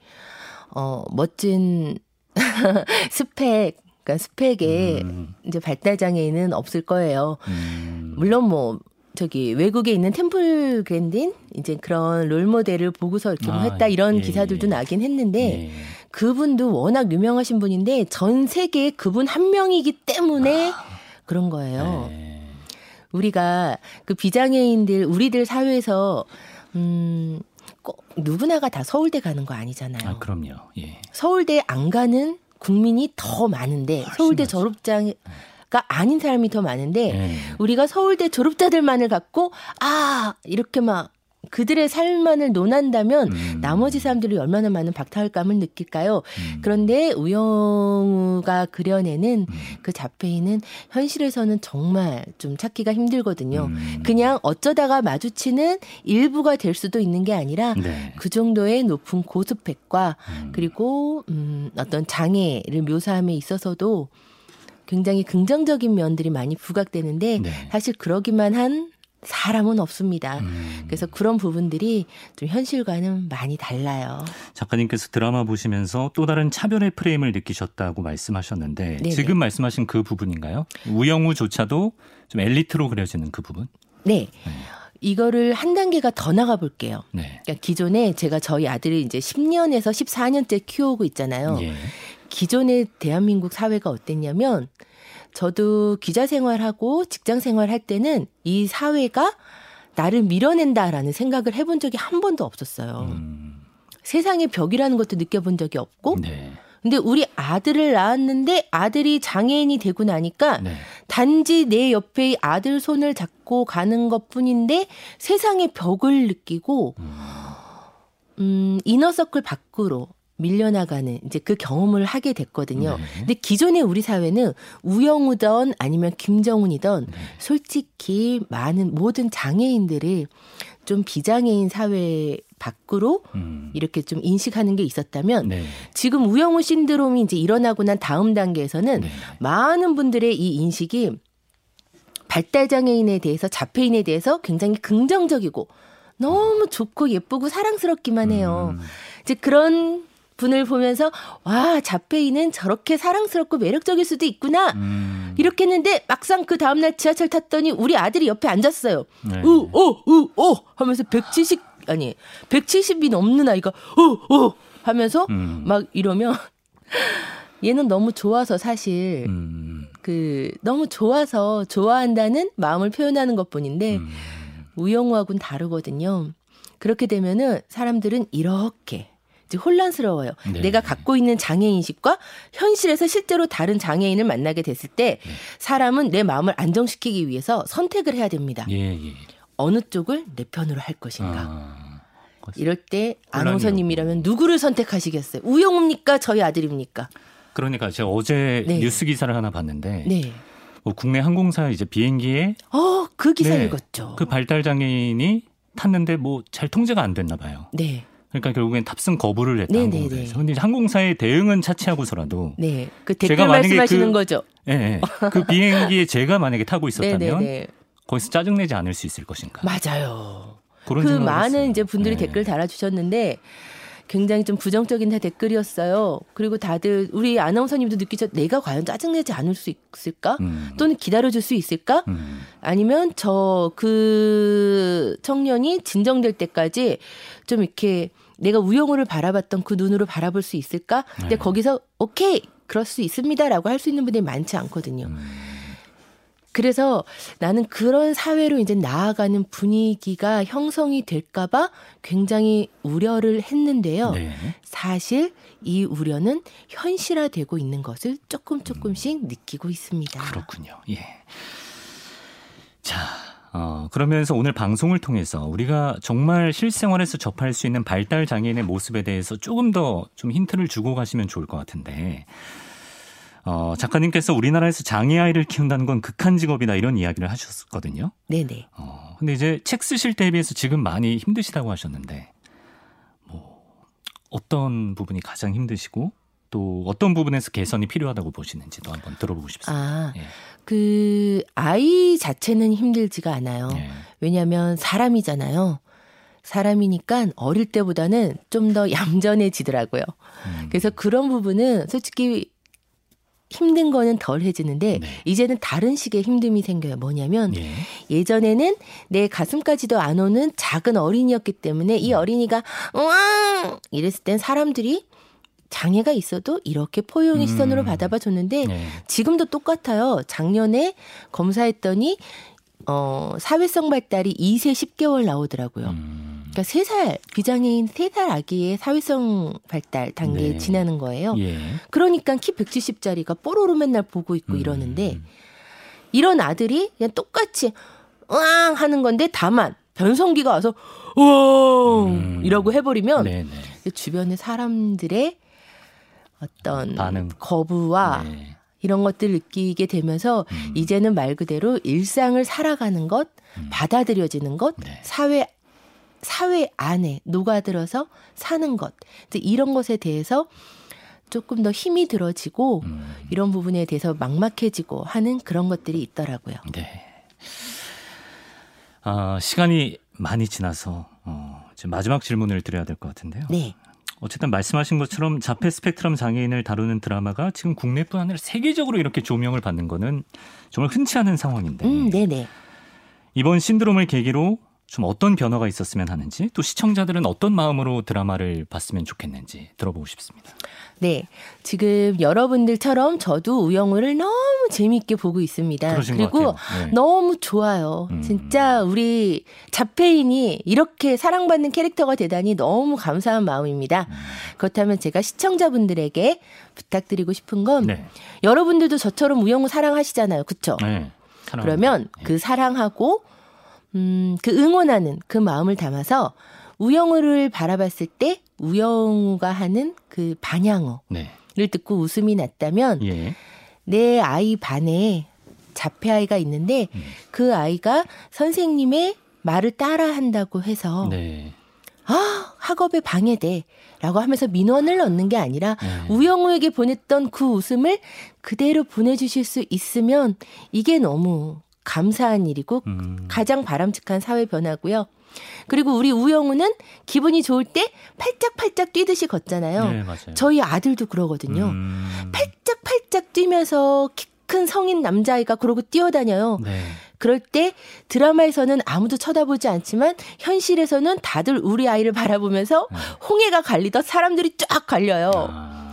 [SPEAKER 4] 어 멋진 스펙, 그러니까 스펙에
[SPEAKER 2] 음,
[SPEAKER 4] 이제 발달 장애인은 없을 거예요.
[SPEAKER 2] 음,
[SPEAKER 4] 물론 뭐 저기 외국에 있는 템플 그랜딘 이제 그런 롤 모델을 보고서 이렇게 뭐
[SPEAKER 2] 아,
[SPEAKER 4] 했다 이런
[SPEAKER 2] 예,
[SPEAKER 4] 기사들도
[SPEAKER 2] 예.
[SPEAKER 4] 나긴 했는데
[SPEAKER 2] 네.
[SPEAKER 4] 그분도 워낙 유명하신 분인데 전 세계에 그분 한 명이기 때문에 그런 거예요.
[SPEAKER 2] 아. 네.
[SPEAKER 4] 우리가 그 비장애인들 우리들 사회에서 음. 꼭 누구나가 다 서울대 가는 거 아니잖아요.
[SPEAKER 2] 아 그럼요. 예.
[SPEAKER 4] 서울대 안 가는 국민이 더 많은데 서울대
[SPEAKER 2] 많죠.
[SPEAKER 4] 졸업장 가 아닌 사람이 더 많은데
[SPEAKER 2] 네.
[SPEAKER 4] 우리가 서울대 졸업자들만을 갖고 아 이렇게 막 그들의 삶만을 논한다면
[SPEAKER 2] 음.
[SPEAKER 4] 나머지 사람들이 얼마나 많은 박탈감을 느낄까요?
[SPEAKER 2] 음.
[SPEAKER 4] 그런데 우영우가 그려내는
[SPEAKER 2] 음.
[SPEAKER 4] 그 자폐인은 현실에서는 정말 좀 찾기가 힘들거든요.
[SPEAKER 2] 음.
[SPEAKER 4] 그냥 어쩌다가 마주치는 일부가 될 수도 있는 게 아니라
[SPEAKER 2] 네.
[SPEAKER 4] 그 정도의 높은 고스펙과
[SPEAKER 2] 음.
[SPEAKER 4] 그리고 음, 어떤 장애를 묘사함에 있어서도 굉장히 긍정적인 면들이 많이 부각되는데
[SPEAKER 2] 네.
[SPEAKER 4] 사실 그러기만 한 사람은 없습니다.
[SPEAKER 2] 음.
[SPEAKER 4] 그래서 그런 부분들이 좀 현실과는 많이 달라요.
[SPEAKER 2] 작가님께서 드라마 보시면서 또 다른 차별의 프레임을 느끼셨다고 말씀하셨는데
[SPEAKER 4] 네네.
[SPEAKER 2] 지금 말씀하신 그 부분인가요? 우영우조차도 좀 엘리트로 그려지는 그 부분?
[SPEAKER 4] 네. 이거를 한 단계가 더 나가 볼게요.
[SPEAKER 2] 네.
[SPEAKER 4] 그러니까 기존에 제가 저희 아들을 이제 10년에서 14년째 키워오고 있잖아요.
[SPEAKER 2] 예.
[SPEAKER 4] 기존의 대한민국 사회가 어땠냐면 저도 기자 생활하고 직장 생활할 때는 이 사회가 나를 밀어낸다라는 생각을 해본 적이 한 번도 없었어요.
[SPEAKER 2] 음.
[SPEAKER 4] 세상의 벽이라는 것도 느껴본 적이 없고,
[SPEAKER 2] 네.
[SPEAKER 4] 근데 우리 아들을 낳았는데 아들이 장애인이 되고 나니까
[SPEAKER 2] 네.
[SPEAKER 4] 단지 내 옆에 아들 손을 잡고 가는 것 뿐인데 세상의 벽을 느끼고, 음, 이너서클 밖으로 밀려나가는 이제 그 경험을 하게 됐거든요.
[SPEAKER 2] 네.
[SPEAKER 4] 근데 기존의 우리 사회는 우영우든 아니면 김정은이든
[SPEAKER 2] 네.
[SPEAKER 4] 솔직히 많은 모든 장애인들을 좀 비장애인 사회 밖으로
[SPEAKER 2] 음.
[SPEAKER 4] 이렇게 좀 인식하는 게 있었다면
[SPEAKER 2] 네.
[SPEAKER 4] 지금 우영우 신드롬이 이제 일어나고 난 다음 단계에서는
[SPEAKER 2] 네.
[SPEAKER 4] 많은 분들의 이 인식이 발달 장애인에 대해서 자폐인에 대해서 굉장히 긍정적이고 너무 좋고 예쁘고 사랑스럽기만 해요.
[SPEAKER 2] 음.
[SPEAKER 4] 이제 그런 분을 보면서 와 자폐인은 저렇게 사랑스럽고 매력적일 수도 있구나
[SPEAKER 2] 음.
[SPEAKER 4] 이렇게 했는데 막상 그 다음날 지하철 탔더니 우리 아들이 옆에 앉았어요.
[SPEAKER 2] 네.
[SPEAKER 4] 으어으어 하면서 170 아니 170이 넘는 아이가 어어 하면서
[SPEAKER 2] 음.
[SPEAKER 4] 막 이러면 얘는 너무 좋아서 사실
[SPEAKER 2] 음.
[SPEAKER 4] 그 너무 좋아서 좋아한다는 마음을 표현하는 것뿐인데
[SPEAKER 2] 음.
[SPEAKER 4] 우영우하고는 다르거든요. 그렇게 되면은 사람들은 이렇게 이제 혼란스러워요.
[SPEAKER 2] 네.
[SPEAKER 4] 내가 갖고 있는 장애 인식과 현실에서 실제로 다른 장애인을 만나게 됐을 때
[SPEAKER 2] 네.
[SPEAKER 4] 사람은 내 마음을 안정시키기 위해서 선택을 해야 됩니다.
[SPEAKER 2] 예, 예.
[SPEAKER 4] 어느 쪽을 내 편으로 할 것인가.
[SPEAKER 2] 아,
[SPEAKER 4] 이럴 때 아나운서님이라면 누구를 선택하시겠어요? 우영우입니까? 저희 아들입니까?
[SPEAKER 2] 그러니까 제가 어제
[SPEAKER 4] 네.
[SPEAKER 2] 뉴스 기사를 하나 봤는데
[SPEAKER 4] 네.
[SPEAKER 2] 뭐 국내 항공사 이제 비행기에
[SPEAKER 4] 어, 그 기사
[SPEAKER 2] 네.
[SPEAKER 4] 읽었죠.
[SPEAKER 2] 그 발달 장애인이 탔는데 뭐 잘 통제가 안 됐나 봐요.
[SPEAKER 4] 네.
[SPEAKER 2] 그러니까 결국엔 탑승 거부를 했다
[SPEAKER 4] 네,
[SPEAKER 2] 항공사에서. 근데 항공사의 대응은 차치하고서라도
[SPEAKER 4] 네. 그
[SPEAKER 2] 제가 만약에
[SPEAKER 4] 말씀하시는
[SPEAKER 2] 그-
[SPEAKER 4] 거죠.
[SPEAKER 2] 예, 예. 그 비행기에 제가 만약에 타고
[SPEAKER 4] 네,
[SPEAKER 2] 있었다면
[SPEAKER 4] 네, 네.
[SPEAKER 2] 거기서 짜증내지 않을 수 있을 것인가.
[SPEAKER 4] 맞아요.
[SPEAKER 2] 그런
[SPEAKER 4] 그 많은
[SPEAKER 2] 했어요.
[SPEAKER 4] 이제 분들이
[SPEAKER 2] 네.
[SPEAKER 4] 댓글 달아주셨는데 굉장히 좀 부정적인 다 댓글이었어요. 그리고 다들 우리 아나운서님도 느끼셨 내가 과연 짜증내지 않을 수 있을까?
[SPEAKER 2] 음.
[SPEAKER 4] 또는 기다려줄 수 있을까?
[SPEAKER 2] 음.
[SPEAKER 4] 아니면 저 그 청년이 진정될 때까지 좀 이렇게 내가 우영우를 바라봤던 그 눈으로 바라볼 수 있을까? 근데
[SPEAKER 2] 네.
[SPEAKER 4] 거기서 오케이 그럴 수 있습니다라고 할 수 있는 분들이 많지 않거든요.
[SPEAKER 2] 음.
[SPEAKER 4] 그래서 나는 그런 사회로 이제 나아가는 분위기가 형성이 될까봐 굉장히 우려를 했는데요.
[SPEAKER 2] 네.
[SPEAKER 4] 사실 이 우려는 현실화되고 있는 것을 조금 조금씩 느끼고 있습니다.
[SPEAKER 2] 그렇군요. 예. 자, 어, 그러면서 오늘 방송을 통해서 우리가 정말 실생활에서 접할 수 있는 발달 장애인의 모습에 대해서 조금 더 좀 힌트를 주고 가시면 좋을 것 같은데, 어, 작가님께서 우리나라에서 장애 아이를 키운다는 건 극한 직업이다 이런 이야기를 하셨거든요.
[SPEAKER 4] 네네.
[SPEAKER 2] 어, 근데 이제 책 쓰실 때에 비해서 지금 많이 힘드시다고 하셨는데, 뭐, 어떤 부분이 가장 힘드시고, 또 어떤 부분에서 개선이 필요하다고 보시는지도 한번 들어보고 싶습니다.
[SPEAKER 4] 아,
[SPEAKER 2] 예.
[SPEAKER 4] 그 아이 자체는 힘들지가 않아요.
[SPEAKER 2] 예.
[SPEAKER 4] 왜냐하면 사람이잖아요. 사람이니까 어릴 때보다는 좀 더 얌전해지더라고요.
[SPEAKER 2] 음.
[SPEAKER 4] 그래서 그런 부분은 솔직히 힘든 거는 덜 해지는데
[SPEAKER 2] 네.
[SPEAKER 4] 이제는 다른 식의 힘듦이 생겨요. 뭐냐면
[SPEAKER 2] 예.
[SPEAKER 4] 예전에는 내 가슴까지도 안 오는 작은 어린이였기 때문에 이 어린이가 우왕 이랬을 땐 사람들이 장애가 있어도 이렇게 포용의
[SPEAKER 2] 음.
[SPEAKER 4] 시선으로 받아봐 줬는데
[SPEAKER 2] 예.
[SPEAKER 4] 지금도 똑같아요. 작년에 검사했더니 어 사회성 발달이 2세 10개월 나오더라고요.
[SPEAKER 2] 음.
[SPEAKER 4] 그러니까 3살 비장애인 3살 아기의 사회성 발달 단계에
[SPEAKER 2] 네.
[SPEAKER 4] 지나는 거예요.
[SPEAKER 2] 예.
[SPEAKER 4] 그러니까 키 170짜리가 뽀로로 맨날 보고 있고
[SPEAKER 2] 음.
[SPEAKER 4] 이러는데 이런 아들이 그냥 똑같이 으앙 하는 건데 다만 변성기가 와서 우엉
[SPEAKER 2] 음.
[SPEAKER 4] 이라고 해버리면
[SPEAKER 2] 네네.
[SPEAKER 4] 주변의 사람들의 어떤
[SPEAKER 2] 반응.
[SPEAKER 4] 거부와
[SPEAKER 2] 네.
[SPEAKER 4] 이런 것들 느끼게 되면서
[SPEAKER 2] 음.
[SPEAKER 4] 이제는 말 그대로 일상을 살아가는 것, 받아들여지는 것,
[SPEAKER 2] 네.
[SPEAKER 4] 사회 사회 안에 녹아들어서 사는 것 이런 것에 대해서 조금 더 힘이 들어지고
[SPEAKER 2] 음.
[SPEAKER 4] 이런 부분에 대해서 막막해지고 하는 그런 것들이 있더라고요.
[SPEAKER 2] 네. 아, 시간이 많이 지나서 어, 이제 마지막 질문을 드려야 될 것 같은데요.
[SPEAKER 4] 네.
[SPEAKER 2] 어쨌든 말씀하신 것처럼 자폐 스펙트럼 장애인을 다루는 드라마가 지금 국내뿐 아니라 세계적으로 이렇게 조명을 받는 거는 정말 흔치 않은 상황인데
[SPEAKER 4] 음, 네네.
[SPEAKER 2] 이번 신드롬을 계기로 좀 어떤 변화가 있었으면 하는지 또 시청자들은 어떤 마음으로 드라마를 봤으면 좋겠는지 들어보고 싶습니다.
[SPEAKER 4] 네. 지금 여러분들처럼 저도 우영우를 너무 재미있게 보고 있습니다. 그리고.
[SPEAKER 2] 네.
[SPEAKER 4] 너무 좋아요.
[SPEAKER 2] 음.
[SPEAKER 4] 진짜 우리 자폐인이 이렇게 사랑받는 캐릭터가 되다니 너무 감사한 마음입니다.
[SPEAKER 2] 음.
[SPEAKER 4] 그렇다면 제가 시청자분들에게 부탁드리고 싶은 건
[SPEAKER 2] 네.
[SPEAKER 4] 여러분들도 저처럼 우영우 사랑하시잖아요. 그쵸?
[SPEAKER 2] 네.
[SPEAKER 4] 그러면
[SPEAKER 2] 네.
[SPEAKER 4] 그 사랑하고 음, 그 응원하는 그 마음을 담아서 우영우를 바라봤을 때 우영우가 하는 그 반향어를
[SPEAKER 2] 네.
[SPEAKER 4] 듣고 웃음이 났다면
[SPEAKER 2] 예.
[SPEAKER 4] 내 아이 반에 자폐 아이가 있는데
[SPEAKER 2] 음.
[SPEAKER 4] 그 아이가 선생님의 말을 따라 한다고 해서
[SPEAKER 2] 네.
[SPEAKER 4] 아 학업에 방해돼라고 하면서 민원을 넣는 게 아니라
[SPEAKER 2] 네.
[SPEAKER 4] 우영우에게 보냈던 그 웃음을 그대로 보내주실 수 있으면 이게 너무 감사한 일이고
[SPEAKER 2] 음.
[SPEAKER 4] 가장 바람직한 사회 변화고요. 그리고 우리 우영우는 기분이 좋을 때 팔짝팔짝 뛰듯이 걷잖아요.
[SPEAKER 2] 네, 맞아요.
[SPEAKER 4] 저희 아들도 그러거든요.
[SPEAKER 2] 음.
[SPEAKER 4] 팔짝팔짝 뛰면서 키 큰 성인 남자아이가 그러고 뛰어다녀요.
[SPEAKER 2] 네.
[SPEAKER 4] 그럴 때 드라마에서는 아무도 쳐다보지 않지만 현실에서는 다들 우리 아이를 바라보면서
[SPEAKER 2] 네.
[SPEAKER 4] 홍해가 갈리듯 사람들이 쫙 갈려요.
[SPEAKER 2] 아.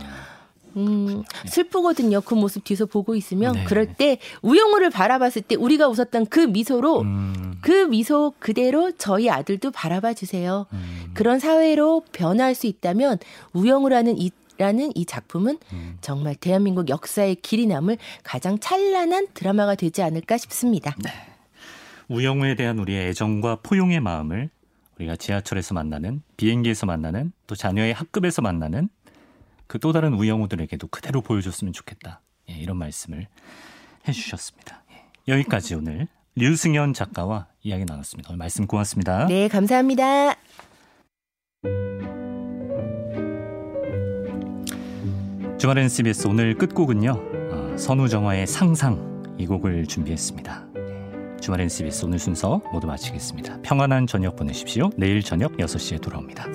[SPEAKER 4] 음, 슬프거든요. 그 모습 뒤에서 보고 있으면
[SPEAKER 2] 네.
[SPEAKER 4] 그럴 때 우영우를 바라봤을 때 우리가 웃었던 그 미소로
[SPEAKER 2] 음,
[SPEAKER 4] 그 미소 그대로 저희 아들도 바라봐 주세요.
[SPEAKER 2] 음,
[SPEAKER 4] 그런 사회로 변화할 수 있다면 우영우라는 이 라는 이 작품은
[SPEAKER 2] 음.
[SPEAKER 4] 정말 대한민국 역사의 길이 남을 가장 찬란한 드라마가 되지 않을까 싶습니다.
[SPEAKER 2] 네. 우영우에 대한 우리의 애정과 포용의 마음을 우리가 지하철에서 만나는 비행기에서 만나는 또 자녀의 학급에서 만나는 그 또 다른 우영우들에게도 그대로 보여줬으면 좋겠다. 예, 이런 말씀을 해주셨습니다. 예, 여기까지 오늘 류승현 작가와 이야기 나눴습니다. 오늘 말씀 고맙습니다.
[SPEAKER 4] 네, 감사합니다.
[SPEAKER 2] 주말 엔 CBS 오늘 끝곡은요. 어, 선우정화의 상상 이 곡을 준비했습니다. 예, 주말 엔 CBS 오늘 순서 모두 마치겠습니다. 평안한 저녁 보내십시오. 내일 저녁 6시에 돌아옵니다.